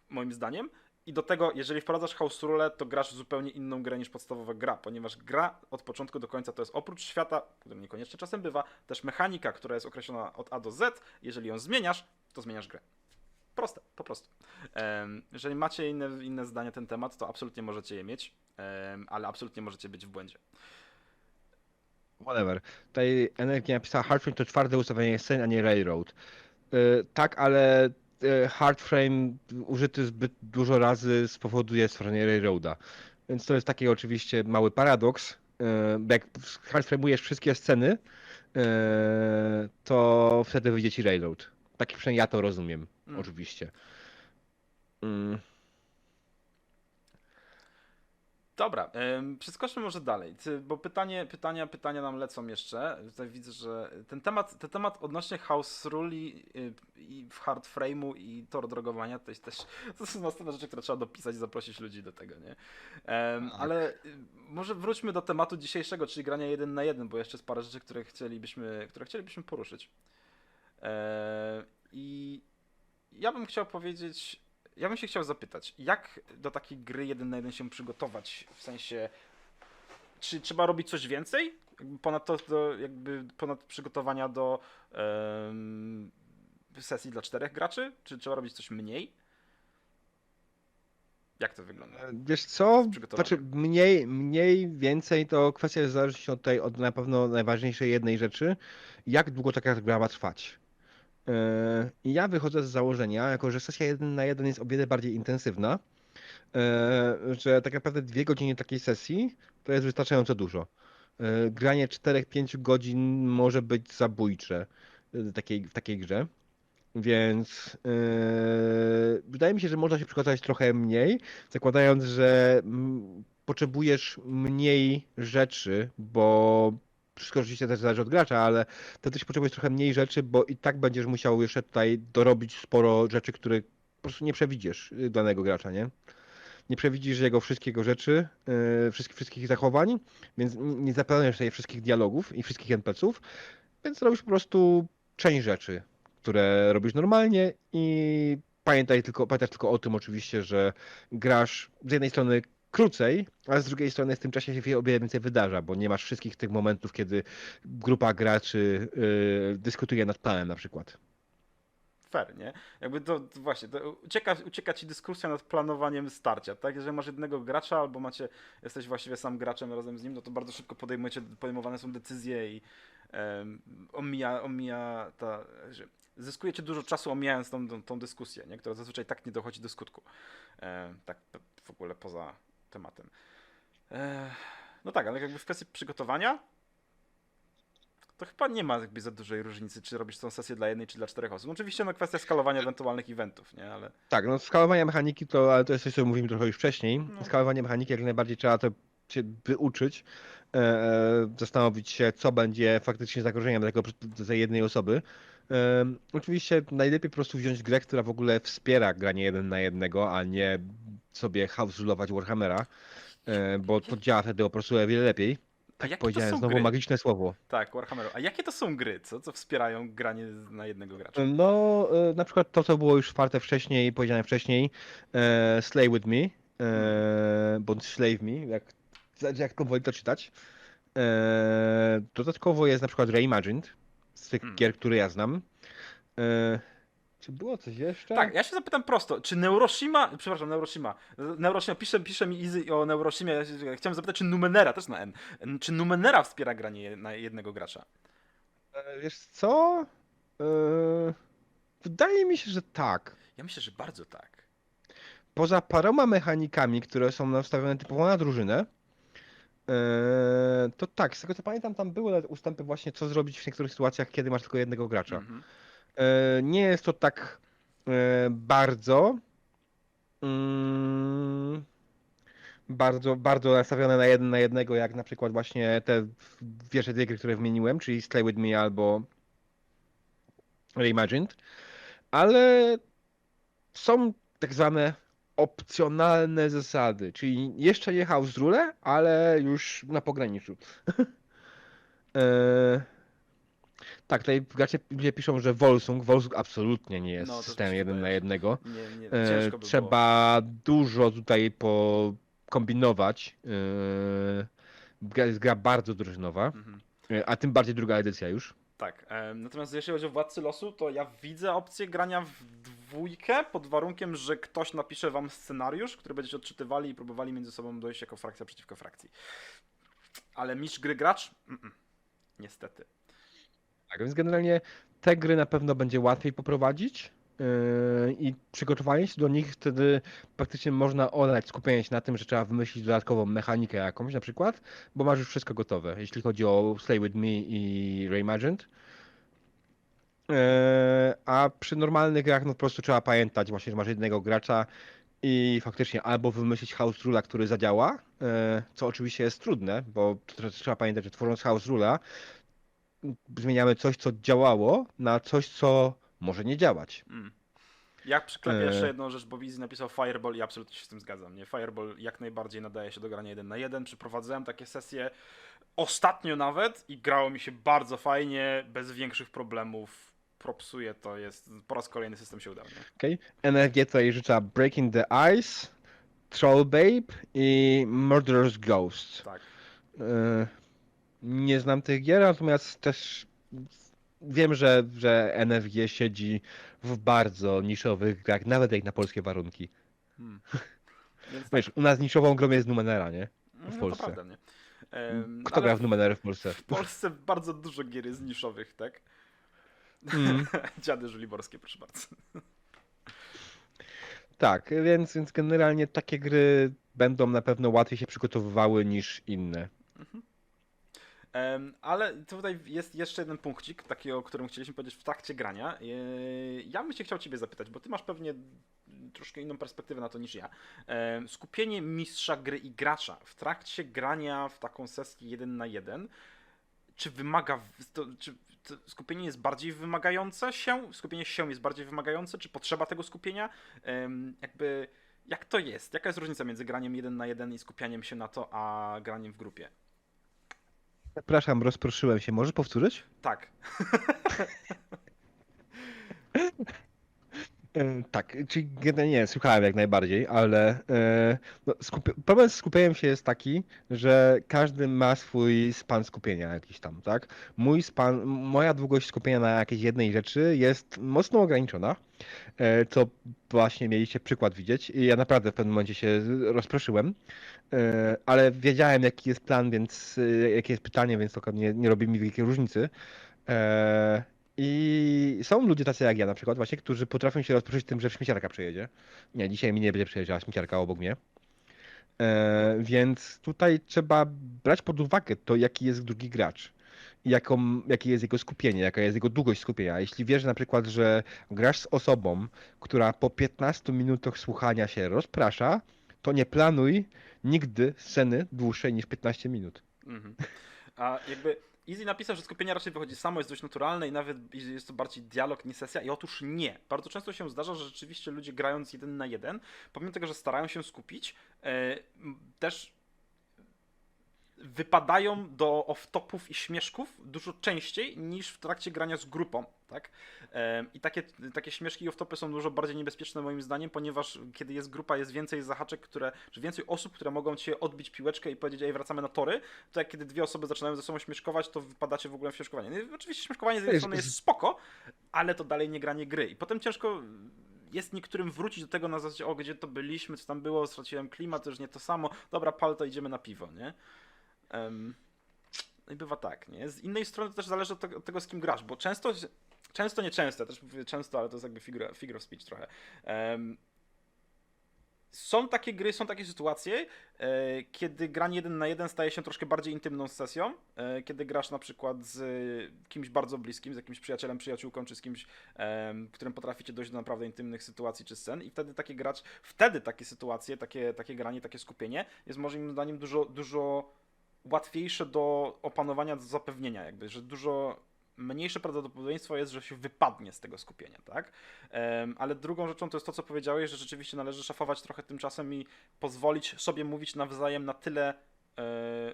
Moim zdaniem. I do tego, jeżeli wprowadzasz house rule, to grasz w zupełnie inną grę niż podstawowa gra, ponieważ gra od początku do końca to jest oprócz świata, którym niekoniecznie czasem bywa, też mechanika, która jest określona od A do Z. Jeżeli ją zmieniasz, to zmieniasz grę. Proste, po prostu. Jeżeli macie inne, inne zdania na ten temat, to absolutnie możecie je mieć, ale absolutnie możecie być w błędzie. Whatever. Tutaj Energia napisała Hardframe to twarde ustawienie scen, a nie Railroad. Y, tak, ale y, Hardframe użyty zbyt dużo razy spowoduje stworzenie Railroada. Więc to jest taki oczywiście mały paradoks. Y, bo jak hardframe'ujesz wszystkie sceny, y, to wtedy wyjdzie ci Railroad. Tak przynajmniej ja to rozumiem, Mm. oczywiście. Mm. Dobra, przeskoczmy może dalej, bo pytanie, pytania, pytania nam lecą jeszcze. Tutaj widzę, że ten temat, ten temat odnośnie house ruli y, i w hard frame'u i tor drogowania to jest też to są następne rzeczy, które trzeba dopisać i zaprosić ludzi do tego, nie? Tak. ale y, może wróćmy do tematu dzisiejszego, czyli grania jeden na jeden, bo jeszcze jest parę rzeczy, które chcielibyśmy, które chcielibyśmy poruszyć. E, I ja bym chciał powiedzieć, ja bym się chciał zapytać, jak do takiej gry jeden na jeden się przygotować? W sensie, czy trzeba robić coś więcej? Jakby ponad to, do, jakby ponad przygotowania do em, sesji dla czterech graczy? Czy trzeba robić coś mniej? Jak to wygląda? Wiesz co? Znaczy mniej, mniej, więcej to kwestia zależy się od tej, od na pewno najważniejszej jednej rzeczy, jak długo taka gra ma trwać. Yy, I ja wychodzę z założenia, jako że sesja 1 na 1 jest o wiele bardziej intensywna, yy, że tak naprawdę dwie godziny takiej sesji to jest wystarczająco dużo. Yy, Granie 4-5 godzin może być zabójcze w takiej, w takiej grze. Więc yy, wydaje mi się, że można się przygotować trochę mniej, zakładając, że mm, potrzebujesz mniej rzeczy, bo wszystko oczywiście też zależy od gracza, ale to też potrzebujesz trochę mniej rzeczy, bo i tak będziesz musiał jeszcze tutaj dorobić sporo rzeczy, które po prostu nie przewidzisz y, danego gracza, nie? Nie przewidzisz jego wszystkiego rzeczy, yy, wszystkich, wszystkich zachowań, więc nie zaplanujesz sobie wszystkich dialogów i wszystkich NPC-ów, więc robisz po prostu część rzeczy, które robisz normalnie i pamiętaj tylko, pamiętasz tylko o tym oczywiście, że grasz z jednej strony krócej, ale z drugiej strony w tym czasie się o wiele więcej wydarza, bo nie masz wszystkich tych momentów, kiedy grupa graczy yy, dyskutuje nad planem na przykład. Fair, nie? Jakby to, to właśnie, to ucieka, ucieka ci dyskusja nad planowaniem starcia, tak? Jeżeli masz jednego gracza albo macie, jesteś właściwie sam graczem razem z nim, no to bardzo szybko podejmujecie, podejmowane są decyzje i em, omija, omija ta, zyskujecie dużo czasu omijając tą, tą, tą dyskusję, nie? która zazwyczaj tak nie dochodzi do skutku. Em, tak w ogóle poza tematem. E, no tak, ale jakby w kwestii przygotowania to chyba nie ma jakby za dużej różnicy, czy robisz tą sesję dla jednej, czy dla czterech osób. No Oczywiście no kwestia skalowania ewentualnych eventów, nie? Ale Tak, no skalowanie mechaniki to, ale to jest coś, co mówimy trochę już wcześniej. No. Skalowanie mechaniki jak najbardziej trzeba to się wyuczyć, e, e, zastanowić się, co będzie faktycznie zagrożeniem dla, tego, dla tej jednej osoby. E, oczywiście najlepiej po prostu wziąć grę, która w ogóle wspiera granie jeden na jednego, a nie sobie house rulować Warhammera, e, bo to działa wtedy po prostu o wiele lepiej. a jakie to Powiedziałem są znowu gry? magiczne słowo. Tak, Warhammeru. A jakie to są gry, co? Co wspierają granie na jednego gracza? No, e, na przykład to, co było już czwarte wcześniej, powiedziane wcześniej, e, Slay With Me, e, bądź Slave Me, jak, jak to woli to czytać. E, dodatkowo jest na przykład Reimagined, z tych Hmm. gier, które ja znam. E, czy było coś jeszcze? Tak, ja się zapytam prosto, czy Neuroshima, przepraszam, Neuroshima, Neuroshima, pisze, pisze mi Easy o Neuroshimie, ja się- chciałem zapytać, czy Numenera, też na N, czy Numenera wspiera granie na jednego gracza? E, wiesz co? E, wydaje mi się, że tak. Ja myślę, że bardzo tak. poza paroma mechanikami, które są nastawione typowo na drużynę, e, to tak, z tego co pamiętam, tam były nawet ustępy właśnie, co zrobić w niektórych sytuacjach, kiedy masz tylko jednego gracza. Mhm. E, Nie jest to tak e, bardzo mm, bardzo, bardzo nastawione na jeden na jednego, jak na przykład właśnie te pierwsze dwie gry, które wymieniłem, czyli Stay With Me albo Reimagined, ale są tak zwane opcjonalne zasady, czyli jeszcze nie house rule, ale już na pograniczu. e, tak, tutaj gracze ludzie piszą, że Volsung, Volsung absolutnie nie jest No, systemem jeden na jednego. Nie, nie, E, by było. trzeba dużo tutaj pokombinować. E, gra- jest gra bardzo drużynowa, Mhm. e, a tym bardziej druga edycja już. Tak, em, natomiast jeśli chodzi o Władcy Losu, to ja widzę opcję grania w dwójkę pod warunkiem, że ktoś napisze wam scenariusz, który będziecie odczytywali i próbowali między sobą dojść jako frakcja przeciwko frakcji. Ale mistrz gry gracz? Mm-mm. Niestety. Tak, więc generalnie te gry na pewno będzie łatwiej poprowadzić yy, i przygotowanie się do nich wtedy praktycznie można olać skupienie się na tym, że trzeba wymyślić dodatkową mechanikę jakąś na przykład, bo masz już wszystko gotowe, jeśli chodzi o Stay With Me i Reimagined. Yy, a przy normalnych grach no po prostu trzeba pamiętać właśnie, że masz jednego gracza i faktycznie albo wymyślić house rula, który zadziała, yy, co oczywiście jest trudne, bo tr- trzeba pamiętać, że tworząc house rula zmieniamy coś, co działało, na coś, co może nie działać. Mm. Jak przyklepię E. jeszcze jedną rzecz, bo Wizzy napisał Fireball i absolutnie się z tym zgadzam. Nie? Fireball jak najbardziej nadaje się do grania jeden na jeden. Przeprowadzałem takie sesje ostatnio nawet i grało mi się bardzo fajnie, bez większych problemów. Propsuje to jest, po raz kolejny system się udał. Nie? Okay? NFG tutaj życzę Breaking the Ice, Troll Babe i Murderer's Ghost. Tak. E, Nie znam tych gier, natomiast też wiem, że, że NFG siedzi w bardzo niszowych grach, nawet jak na polskie warunki. Hmm. Więc tak, Wiesz, u nas niszową grą jest Numenera, nie? no, to Polsce. prawda, nie? Kto gra w Numenerę w Polsce? w Polsce bardzo dużo gier jest niszowych, tak? Mm. Dziady żuliborskie, proszę bardzo. Tak, więc, więc generalnie takie gry będą na pewno łatwiej się przygotowywały niż inne. Em, ale tutaj jest jeszcze jeden punkcik, taki, o którym chcieliśmy powiedzieć w trakcie grania. Yy, Ja bym się chciał Ciebie zapytać, bo Ty masz pewnie troszkę inną perspektywę na to niż ja. Em, Skupienie mistrza gry i gracza w trakcie grania w taką sesję jeden na jeden, czy wymaga, czy skupienie jest bardziej wymagające się, skupienie się jest bardziej wymagające, czy potrzeba tego skupienia? Jakby, jak to jest? Jaka jest różnica między graniem jeden na jeden i skupianiem się na to, a graniem w grupie? Przepraszam, rozproszyłem się. Możesz powtórzyć? Tak. E, Tak, czyli generalnie nie, słuchałem jak najbardziej, ale e, no, problem z skupieniem się jest taki, że każdy ma swój span skupienia jakiś tam, tak? Mój span, moja długość skupienia na jakiejś jednej rzeczy jest mocno ograniczona, e, co właśnie mieliście przykład widzieć i ja naprawdę w pewnym momencie się rozproszyłem, ale wiedziałem jaki jest plan, więc jakie jest pytanie, więc to nie, nie robi mi wielkiej różnicy. I są ludzie tacy jak ja na przykład właśnie, którzy potrafią się rozproszyć tym, że śmieciarka przejedzie. Nie, dzisiaj mi nie będzie przejeżdżała śmieciarka obok mnie. E, więc tutaj trzeba brać pod uwagę to, jaki jest drugi gracz. Jaką, jakie jest jego skupienie, jaka jest jego długość skupienia. Jeśli wiesz na przykład, że grasz z osobą, która po 15 minutach słuchania się rozprasza, to nie planuj nigdy sceny dłuższej niż 15 minut. Mhm. A jakby Easy napisał, że skupienie raczej wychodzi samo, jest dość naturalne i nawet jest to bardziej dialog, nie sesja. I otóż nie. Bardzo często się zdarza, że rzeczywiście ludzie grając jeden na jeden, pomimo tego, że starają się skupić, e, też wypadają do off-topów i śmieszków dużo częściej niż w trakcie grania z grupą, tak? I takie, takie śmieszki i off-topy są dużo bardziej niebezpieczne moim zdaniem, ponieważ kiedy jest grupa, jest więcej zahaczek, które, czy więcej osób, które mogą cię odbić piłeczkę i powiedzieć, ej, wracamy na tory, to jak kiedy dwie osoby zaczynają ze sobą śmieszkować, to wypadacie w ogóle w śmieszkowanie. No, oczywiście śmieszkowanie z jednej strony jest spoko, ale to dalej nie granie gry. I potem ciężko jest niektórym wrócić do tego na zasadzie, o gdzie to byliśmy, co tam było, straciłem klimat, to już nie to samo, dobra, pal to idziemy na piwo, nie? No i bywa tak, nie? Z innej strony to też zależy od tego, od tego z kim grasz, bo często, często nie często, też mówię często, ale to jest jakby figure, figure of speech trochę. Em, są takie gry, są takie sytuacje, e, kiedy granie jeden na jeden staje się troszkę bardziej intymną sesją, e, kiedy grasz na przykład z e, kimś bardzo bliskim, z jakimś przyjacielem, przyjaciółką, czy z kimś, em, którym potraficie dojść do naprawdę intymnych sytuacji czy scen i wtedy taki gracz, wtedy takie sytuacje, takie, takie granie, takie skupienie jest moim zdaniem dużo, dużo łatwiejsze do opanowania, do zapewnienia jakby, że dużo mniejsze prawdopodobieństwo jest, że się wypadnie z tego skupienia, tak? Ale drugą rzeczą to jest to, co powiedziałeś, że rzeczywiście należy szafować trochę tymczasem i pozwolić sobie mówić nawzajem na tyle e,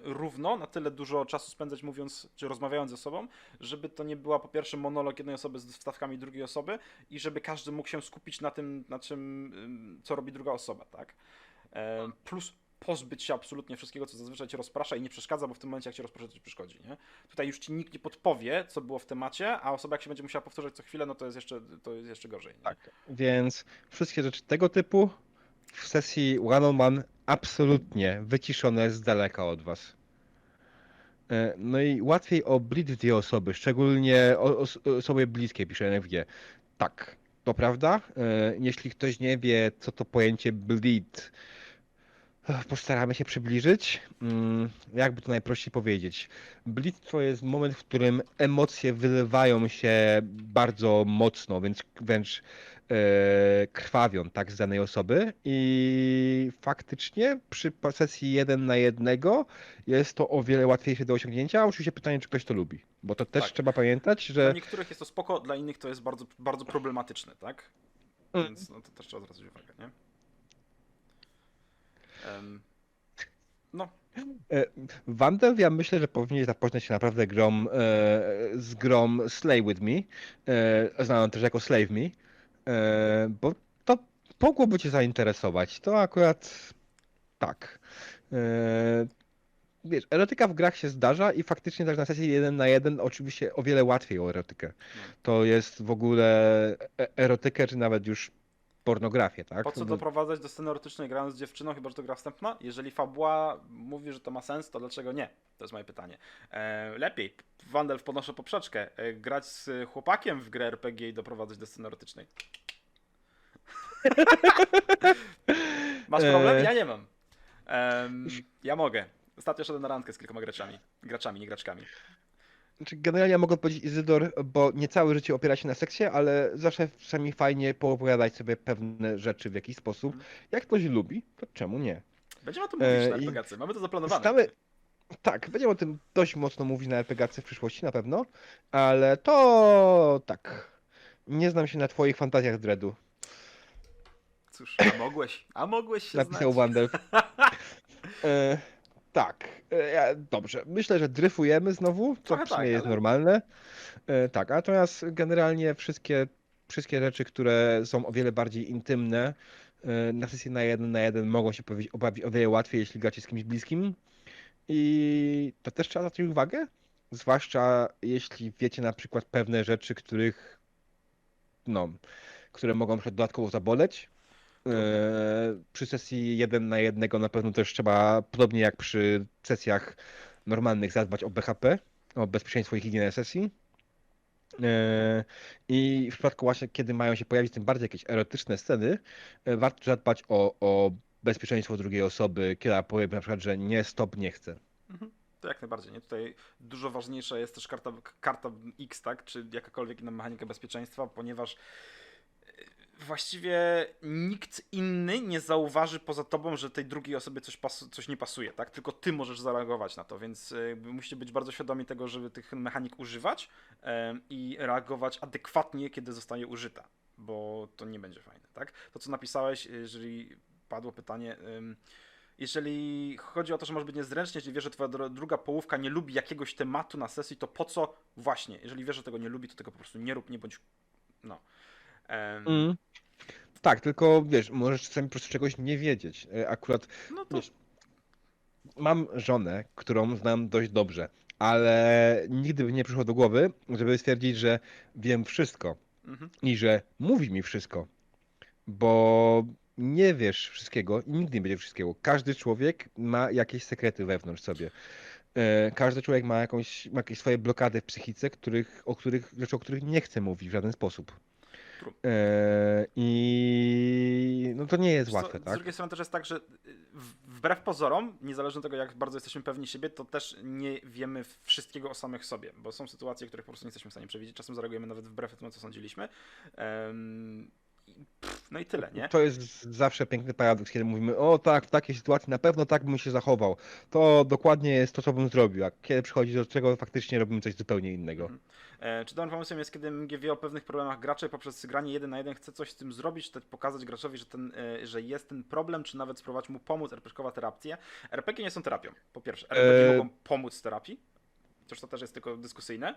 równo, na tyle dużo czasu spędzać mówiąc, czy rozmawiając ze sobą, żeby to nie była po pierwsze monolog jednej osoby z wstawkami drugiej osoby i żeby każdy mógł się skupić na tym, na czym, ym, co robi druga osoba, tak? Plus pozbyć się absolutnie wszystkiego, co zazwyczaj cię rozprasza i nie przeszkadza, bo w tym momencie, jak cię rozprasza, to ci przeszkodzi, nie? Tutaj już ci nikt nie podpowie, co było w temacie, a osoba, jak się będzie musiała powtarzać co chwilę, no to jest jeszcze, to jest jeszcze gorzej. Nie? Tak. Więc wszystkie rzeczy tego typu w sesji one-on-one absolutnie wyciszone z daleka od was. E, No i łatwiej o bleed dwie osoby, szczególnie osoby bliskie, pisze NFG. Tak, to prawda. E, Jeśli ktoś nie wie, co to pojęcie bleed, postaramy się przybliżyć. Mm, Jakby to najprościej powiedzieć. Bleed to jest moment, w którym emocje wylewają się bardzo mocno, więc wręcz e, krwawią tak z danej osoby i faktycznie przy sesji jeden na jednego jest to o wiele łatwiejsze do osiągnięcia. Oczywiście pytanie, czy ktoś to lubi, bo to też Tak. trzeba pamiętać, Dla że niektórych jest to spoko, dla innych to jest bardzo, bardzo problematyczne, tak? Mm. Więc no, to też trzeba zwracać uwagę, nie? No, Wandel, ja myślę, że powinien zapoznać się naprawdę grom, e, z grom Slay With Me, e, znaną też jako Slave Me, e, bo to mogłoby cię zainteresować. To akurat tak. E, wiesz, erotyka w grach się zdarza i faktycznie tak na sesji jeden na jeden oczywiście o wiele łatwiej o erotykę. To jest w ogóle e- erotykę, czy nawet już pornografię, tak? po co doprowadzać do sceny erotycznej grając z dziewczyną, chyba że to gra wstępna? Jeżeli fabuła mówi, że to ma sens, to dlaczego nie? To jest moje pytanie. E, lepiej, Wandel podnoszę poprzeczkę, e, grać z chłopakiem w grę RPG i doprowadzać do sceny erotycznej. Masz problem? E. Ja nie mam. Em, ja mogę. Ostatnio szedłem na randkę z kilkoma graczami. Graczami, nie graczkami. Znaczy, generalnie mogę powiedzieć Izydor, bo nie całe życie opiera się na seksie, ale zawsze czasami fajnie poopowiadać sobie pewne rzeczy w jakiś sposób. Mhm. Jak ktoś lubi, to czemu nie? Będziemy o tym mówić E, na RPGacy. Mamy to zaplanowane. Stałe... Tak, będziemy o tym dość mocno mówić na RPGacy w przyszłości na pewno, ale to tak. Nie znam się na twoich fantazjach dreadu. Cóż, a mogłeś, a mogłeś się Napisał znać. Wandel. E, tak, e, dobrze. Myślę, że dryfujemy znowu, co Trochę przynajmniej tak, jest ale- normalne. E, tak, natomiast generalnie wszystkie, wszystkie rzeczy, które są o wiele bardziej intymne, e, na sesji na jeden na jeden mogą się pojawić- obawić o wiele łatwiej, jeśli gracie z kimś bliskim. I to też trzeba zwrócić uwagę, zwłaszcza jeśli wiecie na przykład pewne rzeczy, których, no, które mogą na przykład dodatkowo zaboleć. E, przy sesji jeden na jednego na pewno też trzeba, podobnie jak przy sesjach normalnych, zadbać o BHP, o bezpieczeństwo i higienę sesji. E, I w przypadku właśnie, kiedy mają się pojawić tym bardziej jakieś erotyczne sceny, e, warto zadbać o, o bezpieczeństwo drugiej osoby, kiedy powie na przykład, że nie, stop, nie chcę. Mhm. To jak najbardziej. Nie? Tutaj dużo ważniejsza jest też karta, karta X, tak? Czy jakakolwiek inna mechanika bezpieczeństwa, ponieważ właściwie nikt inny nie zauważy poza tobą, że tej drugiej osobie coś, coś nie pasuje, tak? Tylko ty możesz zareagować na to, więc e, jakby musicie być bardzo świadomi tego, żeby tych mechanik używać em, i reagować adekwatnie, kiedy zostaje użyta, bo to nie będzie fajne, tak? To, co napisałeś, jeżeli padło pytanie, em, jeżeli chodzi o to, że może być niezręcznie, jeżeli wiesz, że twoja druga połówka nie lubi jakiegoś tematu na sesji, to po co właśnie? Jeżeli wiesz, że tego nie lubi, to tego po prostu nie rób, nie bądź. No. Em, Mm. Tak, tylko wiesz, możesz czasami po prostu czegoś nie wiedzieć. E, Akurat No to. wiesz, mam żonę, którą znam dość dobrze, ale nigdy by nie przyszło do głowy, żeby stwierdzić, że wiem wszystko Mhm. i że mówi mi wszystko, bo nie wiesz wszystkiego i nigdy nie będzie wszystkiego. Każdy człowiek ma jakieś sekrety wewnątrz sobie. E, Każdy człowiek ma, jakąś, ma jakieś swoje blokady w psychice, których, o których, rzeczy, o których nie chce mówić w żaden sposób. True. I no to nie jest łatwe, Z tak? drugiej strony też jest tak, że y, wbrew pozorom, niezależnie od tego, jak bardzo jesteśmy pewni siebie, to też nie wiemy wszystkiego o samych sobie, bo są sytuacje, których po prostu nie jesteśmy w stanie przewidzieć. Czasem zareagujemy nawet wbrew temu, co sądziliśmy. Pff, no i tyle, nie? To jest zawsze piękny paradoks, kiedy mówimy, o tak, w takiej sytuacji na pewno tak bym się zachował. To dokładnie jest to, co bym zrobił, a kiedy przychodzi do czego, faktycznie robimy coś zupełnie innego. Mhm. E, Czy dobrym pomysłem jest, kiedy MG o pewnych problemach graczy poprzez granie jeden na jeden chce coś z tym zrobić, czy pokazać graczowi, że, ten, e, że jest ten problem, czy nawet spróbować mu pomóc, RPG-kowa terapia. RPG nie są terapią, po pierwsze. RPG E, mogą pomóc w terapii, chociaż to też jest tylko dyskusyjne.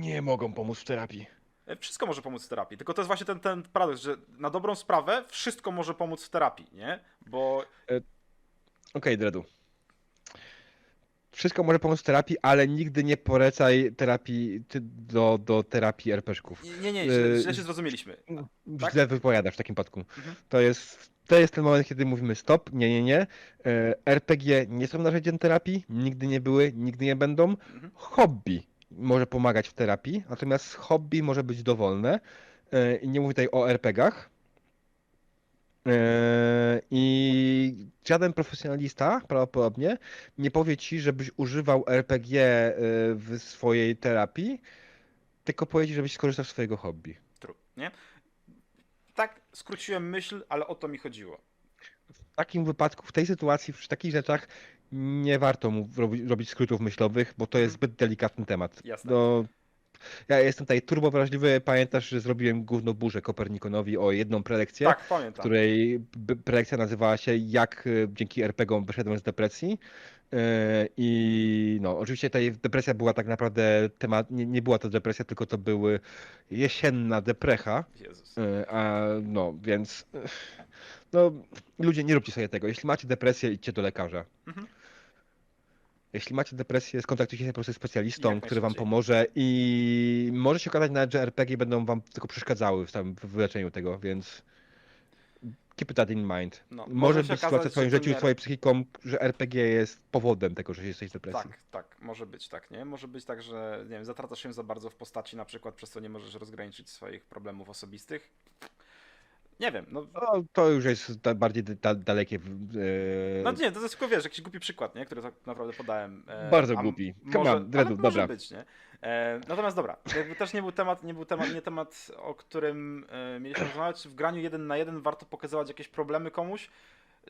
Nie mogą pomóc w terapii. E, Wszystko może pomóc w terapii, tylko to jest właśnie ten, ten paradoks, że na dobrą sprawę wszystko może pomóc w terapii, nie? Bo Okej, Dredu. Wszystko może pomóc w terapii, ale nigdy nie polecaj terapii do, do terapii RPG-ków. nie, nie, źle, E, źle się zrozumieliśmy. Tak? Źle wypowiadasz w takim przypadku. Mhm. To jest, to jest ten moment, kiedy mówimy stop, nie, nie, nie. E, RPG nie są narzędziem terapii, nigdy nie były, nigdy nie będą. Mhm. Hobby może pomagać w terapii, natomiast hobby może być dowolne. E, I nie mówię tutaj o RPGach. E, I żaden profesjonalista prawdopodobnie nie powie ci, żebyś używał RPG e, w swojej terapii, tylko powie ci, żebyś skorzystał z swojego hobby. True, nie? Tak, skróciłem myśl, ale o to mi chodziło. w takim wypadku, w tej sytuacji, przy takich rzeczach nie warto mu robić, robić skrótów myślowych, bo to jest zbyt delikatny temat. Mhm. Jasne. No, ja jestem tutaj turbo wrażliwy. Pamiętasz, że zrobiłem gówno burzę Kopernikonowi o jedną prelekcję, Tak, pamiętam. której b- prelekcja nazywała się Jak e, dzięki RPGom wyszedłem z depresji. E, I no, oczywiście tutaj depresja była tak naprawdę temat, nie, nie była to depresja, tylko to były jesienna deprecha. Jezus. E, A, no, więc no, ludzie, nie róbcie sobie tego. Jeśli macie depresję, idźcie do lekarza. Mhm. Jeśli macie depresję, skontaktujcie się po prostu z specjalistą, Jak który wam najszybciej. pomoże i może się okazać nawet, że RPG będą wam tylko przeszkadzały w, tam, w wyleczeniu tego, więc keep that in mind. No, może się być sytuacja okazać, w twoim że to życiu, nie- z twoją psychiką, że RPG jest powodem tego, że jesteś w depresji. Tak, tak, może być tak, nie? Może być tak, że nie wiem, zatracasz się za bardzo w postaci na przykład, przez co nie możesz rozgraniczyć swoich problemów osobistych. Nie wiem, no. No, to już jest da, bardziej da, dalekie. e, No nie, to jest tylko wiesz, jakiś głupi przykład, nie? Który tak naprawdę podałem. e, Bardzo a głupi. Może, Come on, Dredu, dobra. być, nie? E, natomiast dobra, jakby też nie był temat, nie był temat, nie temat, o którym e, mieliśmy rozmawiać. W graniu jeden na jeden warto pokazywać jakieś problemy komuś?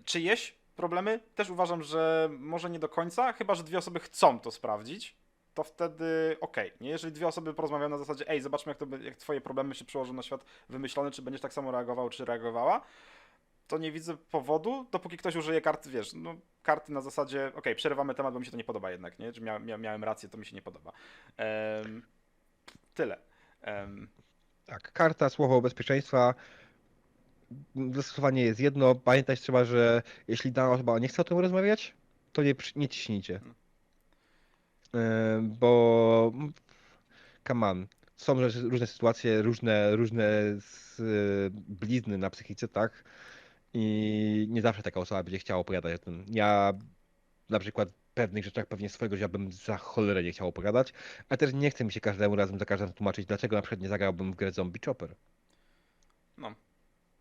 Czyjeś problemy? Też uważam, że może nie do końca, chyba że dwie osoby chcą to sprawdzić. To wtedy okej, nie? Jeżeli dwie osoby porozmawiają na zasadzie, ej, zobaczmy jak, to, jak twoje problemy się przełożą na świat wymyślony, czy będziesz tak samo reagował, czy reagowała, to nie widzę powodu, dopóki ktoś użyje karty, wiesz, no karty na zasadzie, okej, przerywamy temat, bo mi się to nie podoba jednak, nie? Czy mia, mia, miałem rację, to mi się nie podoba. Tyle. Tak, karta, słowo bezpieczeństwa. Zastosowanie jest jedno. Pamiętać trzeba, że jeśli dana osoba nie chce o tym rozmawiać, to nie, nie ciśnijcie. Hmm. E, Bo come on, są rzeczy- różne sytuacje, różne, różne z, blizny na psychice, tak? I nie zawsze taka osoba będzie chciała opowiadać o tym. Ja na przykład w pewnych rzeczach pewnie swojego życia bym za cholerę nie chciał opowiadać, ale też nie chce mi się każdemu razem za każdym tłumaczyć, dlaczego na przykład nie zagrałbym w grę Zombie Chopper. no,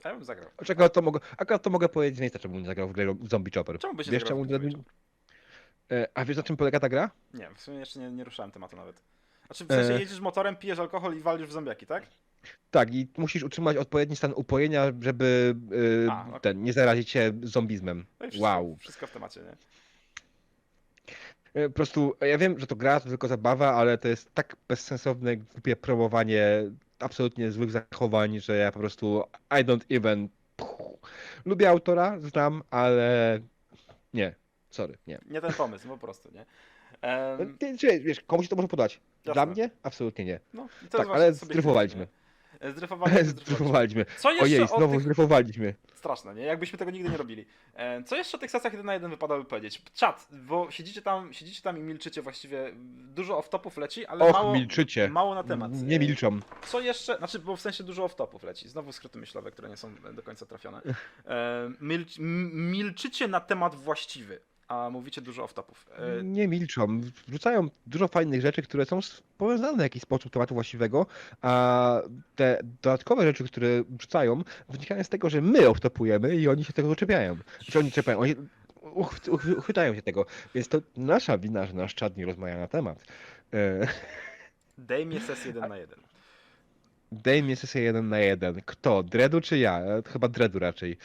ja bym zagrał. Akurat to mogę, akurat to mogę powiedzieć miejsca, czemu nie zagrał w grę Zombie Chopper. Czemu by się Wiesz zagrał czemu? E, A wiesz na czym polega ta gra? Nie, w sumie jeszcze nie, nie ruszałem tematu nawet. Znaczy, w sensie E. jedziesz motorem, pijesz alkohol i walisz w zombiaki, tak? Tak, i musisz utrzymać odpowiedni stan upojenia, żeby e, A, ten, nie zarazić się zombizmem. No i wszystko, Wow. Wszystko w temacie, nie? E, Po prostu, ja wiem, że to gra, to tylko zabawa, ale to jest tak bezsensowne, głupie promowanie absolutnie złych zachowań, że ja po prostu I don't even... Puh. Lubię autora, znam, ale nie, sorry, nie. Nie ten pomysł, po prostu, nie? Em, Ty- czy, Wiesz, komuś to może podać. Dla Jasne. mnie? Absolutnie nie. no, Tak, ale zdryfowaliśmy. Zdryfowaliśmy. Co jeszcze Ojej, znowu tych... zdryfowaliśmy. Straszne, nie? Jakbyśmy tego nigdy nie robili. Co jeszcze o tych sesjach jeden na jeden wypadałoby powiedzieć? Czat, bo siedzicie tam, siedzicie tam i milczycie właściwie. Dużo off-topów leci, ale Och, mało, milczycie. mało na temat. Nie milczą. Co jeszcze? Znaczy, bo w sensie dużo off-topów leci. Znowu skróty myślowe, które nie są do końca trafione. Milcz, milczycie na temat właściwy. A mówicie dużo off-topów. E, Nie milczą. Wrzucają dużo fajnych rzeczy, które są powiązane w jakiś sposób tematu właściwego, a te dodatkowe rzeczy, które wrzucają, wynikają z tego, że my oftopujemy i oni się tego doczepiają. Czy oni czepiają, oni uch, uch, uchwytają się tego. Więc to nasza wina, że nasz czat nie rozmawia na temat. E, Daj mi sesję 1 na 1. Daj mi sesję jeden na jeden. Kto? Dredu czy ja? E, Chyba Dredu raczej.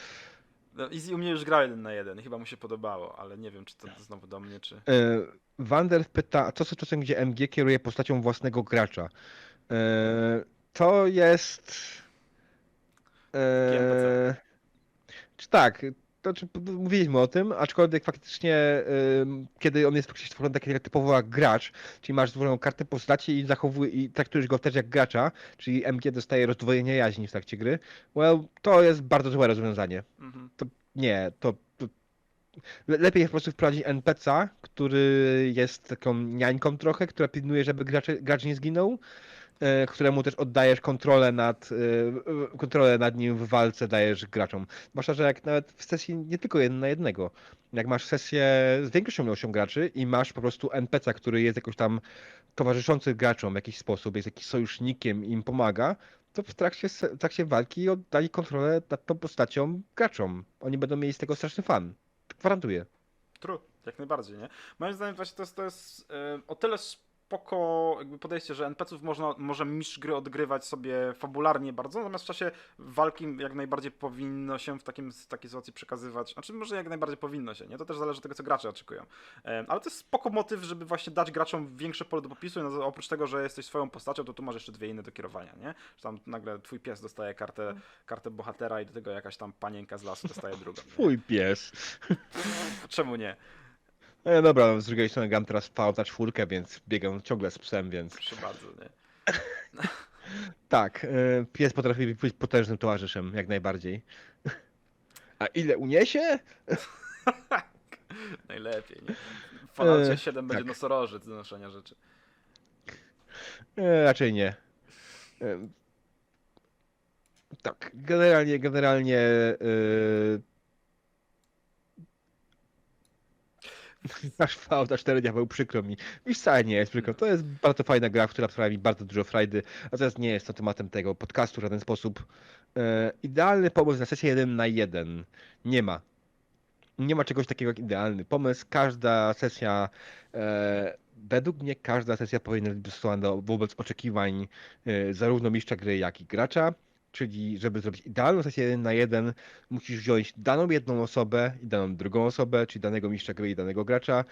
No, Easy u mnie już grał 1 na 1 chyba mu się podobało, ale nie wiem, czy to znowu do mnie, czy... E, Wander pyta, co z sytuacją, gdzie MG kieruje postacią własnego gracza? E, To jest. e. Czy tak, to mówiliśmy o tym, aczkolwiek faktycznie, kiedy on jest faktycznie stworzony taki jak typowo jak gracz, czyli masz stworzoną kartę postaci i zachowuje i traktujesz go też jak gracza, czyli MG dostaje rozdwojenie jaźni w trakcie gry, well, to jest bardzo złe rozwiązanie. Mhm. Nie, to, to le- lepiej po prostu wprowadzić NPC, który jest taką niańką trochę, która pilnuje, żeby gracz, gracz nie zginął, któremu też oddajesz kontrolę nad, e, e, kontrolę nad nim w walce dajesz graczom. Zwłaszcza, że jak nawet w sesji nie tylko jeden na jednego, jak masz sesję z większą ilością graczy i masz po prostu NPC, który jest jakoś tam towarzyszący graczom w jakiś sposób, jest jakiś sojusznikiem i im pomaga, to w trakcie, w trakcie walki oddali kontrolę nad tą postacią graczom. Oni będą mieli z tego straszny fan. Gwarantuję. True, jak najbardziej, nie? Moim zdaniem właśnie to jest, to jest e, o tyle spoko jakby podejście, że NPC-ów można, może mistrz gry odgrywać sobie fabularnie bardzo, natomiast w czasie walki jak najbardziej powinno się w takim, w takiej sytuacji przekazywać, znaczy może jak najbardziej powinno się, nie? To też zależy od tego, co gracze oczekują. Ale to jest spoko motyw, żeby właśnie dać graczom większe pole do popisu na- oprócz tego, że jesteś swoją postacią, to tu masz jeszcze dwie inne do kierowania, nie? Że tam nagle twój pies dostaje kartę, kartę bohatera i do tego jakaś tam panienka z lasu dostaje drugą. Twój pies. Czemu nie? E, dobra, no, z drugiej strony gram teraz Fallouta czwórkę, więc biegam ciągle z psem, więc Proszę bardzo, nie? tak, e, pies potrafi być potężnym towarzyszem, jak najbardziej. A ile uniesie? Najlepiej, nie? W Falloutie E, 7 będzie tak. nosorożec do noszenia rzeczy. E, raczej nie. E, tak, generalnie, generalnie e, Nasz Fallouta 4 diabeł przykro mi. I wcale nie jest przykro. To jest bardzo fajna gra, która sprawia mi bardzo dużo frajdy, a teraz nie jest to tematem tego podcastu w żaden sposób. E, idealny pomysł na sesję 1 na 1 nie ma. Nie ma czegoś takiego jak idealny pomysł. Każda sesja, e, według mnie każda sesja powinna być dostosowana wobec oczekiwań e, zarówno mistrza gry, jak i gracza. Czyli, żeby zrobić idealną sesję 1 na 1, musisz wziąć daną jedną osobę i daną drugą osobę, czyli danego mistrza gry i danego gracza,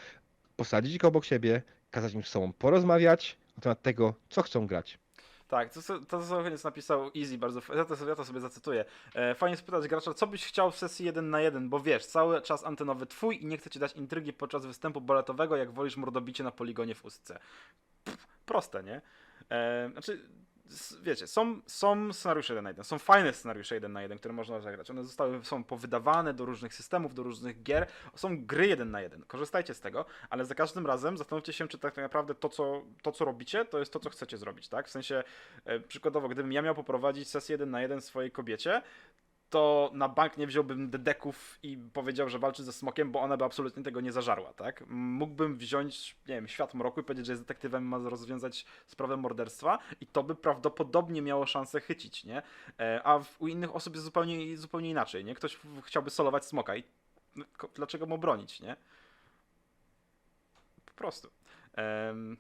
posadzić ich obok siebie, kazać im z sobą porozmawiać na temat tego, co chcą grać. Tak, to, to co koniec napisał Easy, bardzo ja to, ja to sobie zacytuję. E, fajnie spytać gracza, co byś chciał w sesji 1 na 1, bo wiesz, cały czas antenowy twój i nie chcę ci dać intrygi podczas występu baletowego, jak wolisz mordobicie na poligonie w ustce. Pff, proste, nie? E, znaczy, wiecie, są, są scenariusze 1 na 1, są fajne scenariusze 1 na 1, które można zagrać. One zostały, są powydawane do różnych systemów, do różnych gier. Są gry 1 na 1. Korzystajcie z tego, ale za każdym razem zastanówcie się, czy tak naprawdę to, co, to, co robicie, to jest to, co chcecie zrobić, tak? W sensie, e, przykładowo, gdybym ja miał poprowadzić sesję 1 na 1 swojej kobiecie, to na bank nie wziąłbym dedeków i powiedział, że walczy ze smokiem, bo ona by absolutnie tego nie zażarła, tak? Mógłbym wziąć, nie wiem, świat mroku i powiedzieć, że jest detektywem, ma rozwiązać sprawę morderstwa i to by prawdopodobnie miało szansę chycić, nie? E, A u innych osób jest zupełnie, zupełnie inaczej, nie? Ktoś chciałby solować smoka i dlaczego mu bronić, nie? Po prostu. Em,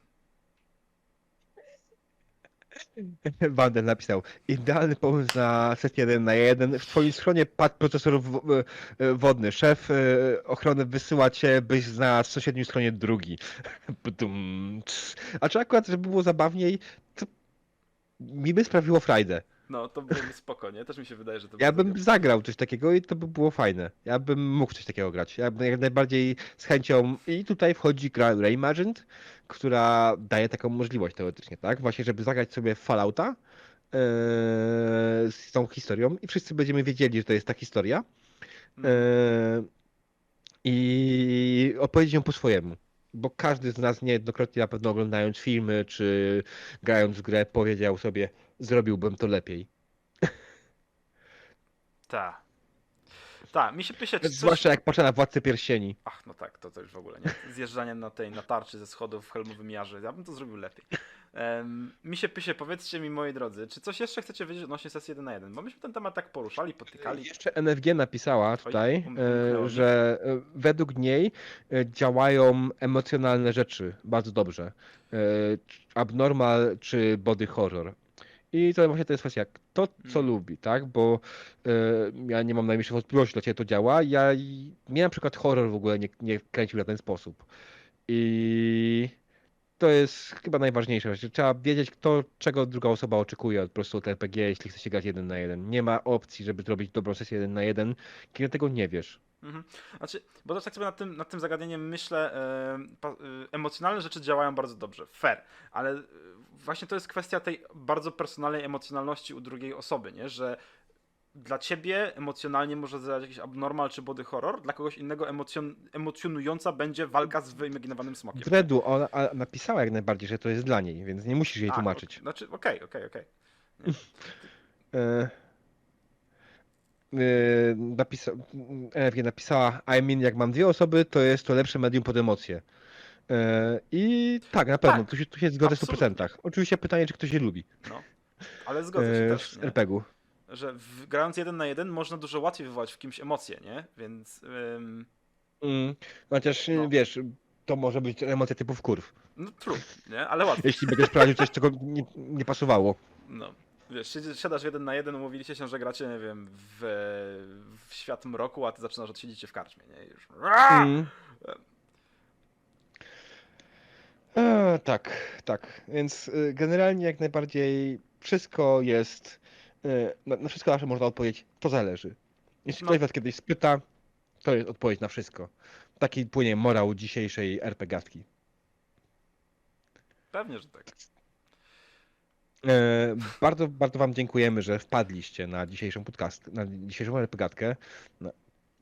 Wander napisał, idealny pomysł na sesję 1 na 1. W twoim schronie padł procesor wodny. Szef e, ochrony wysyła cię, byś znalazł w sąsiednim schronie drugi. A czy akurat, żeby było zabawniej, to mi by sprawiło frajdę. No, to byłoby spoko, nie? Też mi się wydaje, że to Ja by bym zagrał coś takiego i to by było fajne. Ja bym mógł coś takiego grać. Ja bym jak najbardziej z chęcią. I tutaj wchodzi gra Reimagined, która daje taką możliwość teoretycznie, tak? Właśnie, żeby zagrać sobie Fallouta yy, z tą historią i wszyscy będziemy wiedzieli, że to jest ta historia. Yy, I opowiedzieć ją po swojemu. Bo każdy z nas niejednokrotnie na pewno oglądając filmy czy grając w grę powiedział sobie, zrobiłbym to lepiej. Tak. Tak, mi się czy coś... Zwłaszcza jak patrzę na Władcę Pierścieni. Ach, no tak, to, to już w ogóle, nie? Zjeżdżanie na tej, na tarczy ze schodów w helmowym jarze. Ja bym to zrobił lepiej. Um, mi się pysie, powiedzcie mi, moi drodzy, czy coś jeszcze chcecie wiedzieć odnośnie sesji 1 na 1? Bo myśmy ten temat tak poruszali, potykali. Jeszcze NFG napisała tutaj, e, mi. że e, według niej e, działają emocjonalne rzeczy bardzo dobrze. E, Abnormal czy body horror. I to właśnie to jest kwestia, kto co Mm. lubi, tak? Bo e, ja nie mam najmniejszej wątpliwości, dlaczego to działa. Ja i- mnie na przykład horror w ogóle nie, nie kręcił w ten sposób. I to jest chyba najważniejsze. Trzeba wiedzieć, kto, czego druga osoba oczekuje od prostu od RPG, jeśli chce się grać jeden na jeden. Nie ma opcji, żeby zrobić dobrą sesję jeden na jeden, kiedy tego nie wiesz. Mhm. Znaczy, bo też tak sobie nad tym, nad tym zagadnieniem myślę, e, e, emocjonalne rzeczy działają bardzo dobrze, fair, ale e, właśnie to jest kwestia tej bardzo personalnej emocjonalności u drugiej osoby, nie? Że dla ciebie emocjonalnie może zadziałać jakiś abnormal czy body horror, dla kogoś innego emocjon, emocjonująca będzie walka z wyimaginowanym smokiem. Dredu, ona napisała jak najbardziej, że to jest dla niej, więc nie musisz jej A, tłumaczyć. o- Znaczy, okej, okej, okej. E, e, napisa NFG napisała, I mean, jak mam dwie osoby, to jest to lepsze medium pod emocje. E, I tak, na pewno, Tak, tu się, tu się zgodzę w absolutnie. 100%. Oczywiście pytanie, czy ktoś je lubi No. Ale zgodzę się e, też, w? RPG-u. Że w, grając jeden na jeden można dużo łatwiej wywołać w kimś emocje, nie? Więc ym, Mm, chociaż No. wiesz, to może być emocja typu wkurw. no trudno, nie? Ale łatwiej. Jeśli będziesz prowadził coś, czego nie, nie pasowało. No. Wiesz, siadasz jeden na jeden, umówiliście się, że gracie, nie wiem, w, w świat mroku, a ty zaczynasz od siedzicie w karczmie, nie? I Już. Mm. E, tak, tak. Więc y, generalnie jak najbardziej wszystko jest. Y, Na, na wszystko zawsze można odpowiedzieć, to zależy. Jeśli No. ktoś was kiedyś spyta, to jest odpowiedź na wszystko. Taki płynie morał dzisiejszej RPGatki. Pewnie, że tak. E, bardzo, bardzo wam dziękujemy, że wpadliście na dzisiejszą podcast, na dzisiejszą RPGatkę. No,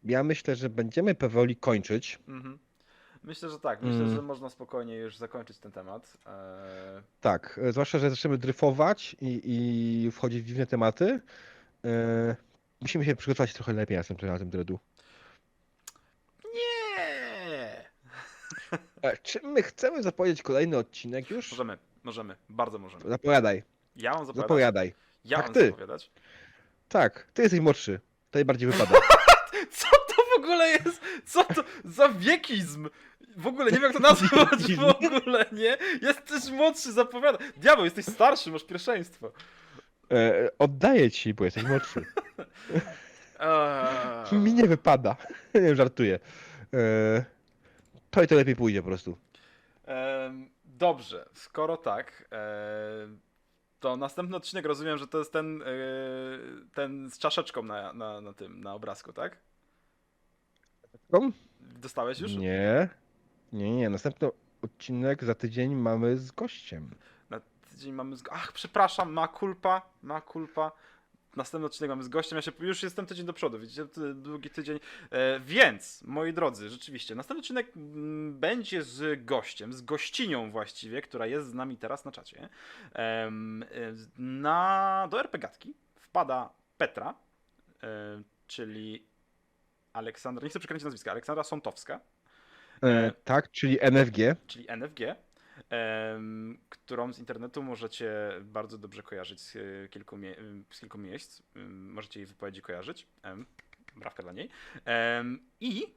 ja myślę, że będziemy powoli kończyć. Mhm. Myślę, że tak. Myślę, Mm. że można spokojnie już zakończyć ten temat. Eee, Tak, e, zwłaszcza, że zaczniemy dryfować i, i wchodzić w dziwne tematy. E, musimy się przygotować trochę lepiej następnym razem, Dredu. Nie! E, czy my chcemy zapowiedzieć kolejny odcinek już? Możemy, możemy, bardzo możemy. Zapowiadaj, Ja mam zapowiadać. zapowiadaj. Ja Tak, mam ty. zapowiadać. Tak, ty jesteś młodszy. To najbardziej wypada. Co to w ogóle jest? Co to za wiekizm? W ogóle nie wiem jak to nazwać w ogóle, nie? Jesteś młodszy, zapowiada. Diabeł, jesteś starszy, masz pierwszeństwo. E, oddaję ci, bo jesteś młodszy. Mi nie wypada. nie żartuję. E, to i to lepiej pójdzie po prostu. em, dobrze, skoro tak, em, to następny odcinek rozumiem, że to jest ten, e, ten z czaszeczką na, na, na tym, na obrazku, tak? Kom? Dostałeś już? Nie. Nie, nie. Następny odcinek za tydzień mamy z gościem. Na tydzień mamy z... Ach, przepraszam, ma kulpa, ma kulpa. Następny odcinek mamy z gościem, ja się już jestem tydzień do przodu, widzicie, długi tydzień. E, więc, moi drodzy, rzeczywiście, następny odcinek mm, będzie z gościem, z gościnią właściwie, która jest z nami teraz na czacie. E, na, do RPGatki wpada Petra, e, czyli Aleksandra, nie chcę przekręcić nazwiska, Aleksandra Sątowska, E, tak, czyli NFG. czyli NFG, którą z internetu możecie bardzo dobrze kojarzyć z e, kilku, mie- z kilku miejsc. Możecie jej wypowiedzi kojarzyć. Em, Brawka dla niej. I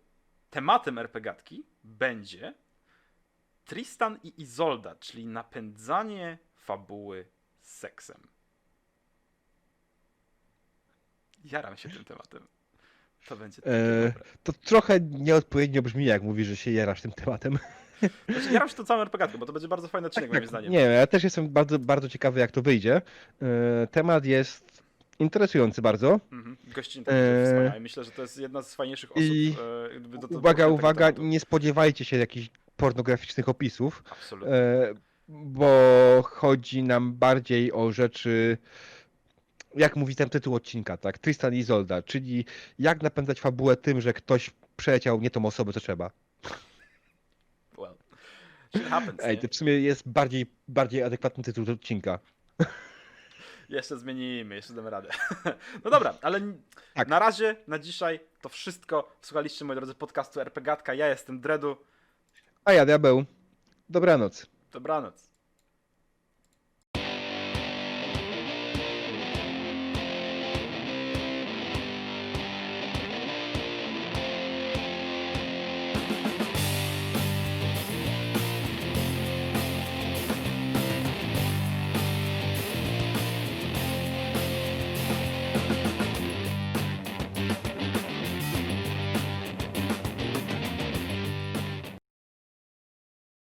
tematem RPGatki będzie Tristan i Izolda, czyli napędzanie fabuły seksem. Jaram się tym tematem. To będzie E. To trochę nieodpowiednio brzmi, jak mówisz, że się jarasz tym tematem. Znaczy, jaram się tą całą RPGatkę, bo to będzie bardzo fajny odcinek moim Tak, zdaniem. Nie, ja też jestem bardzo, bardzo ciekawy, jak to wyjdzie. E, Temat jest interesujący bardzo. Mhm. Gościnie wspaniała i myślę, że to jest jedna z fajniejszych osób. i e, Uwaga, uwaga, tematu. nie spodziewajcie się jakichś pornograficznych opisów, Absolutnie. e, bo chodzi nam bardziej o rzeczy, jak mówi ten tytuł odcinka, tak? Tristan i Izolda, czyli jak napędzać fabułę tym, że ktoś przeleciał nie tą osobę, co trzeba. Well. Shit happens, Ej, to w sumie jest bardziej, bardziej adekwatny tytuł do odcinka. Jeszcze zmienimy, jeszcze damy radę. No dobra, ale Tak. na razie, na dzisiaj to wszystko. Słuchaliście, moi drodzy, podcastu RPGatka. Ja jestem Dredu. A ja diabeł. Dobranoc. Dobranoc.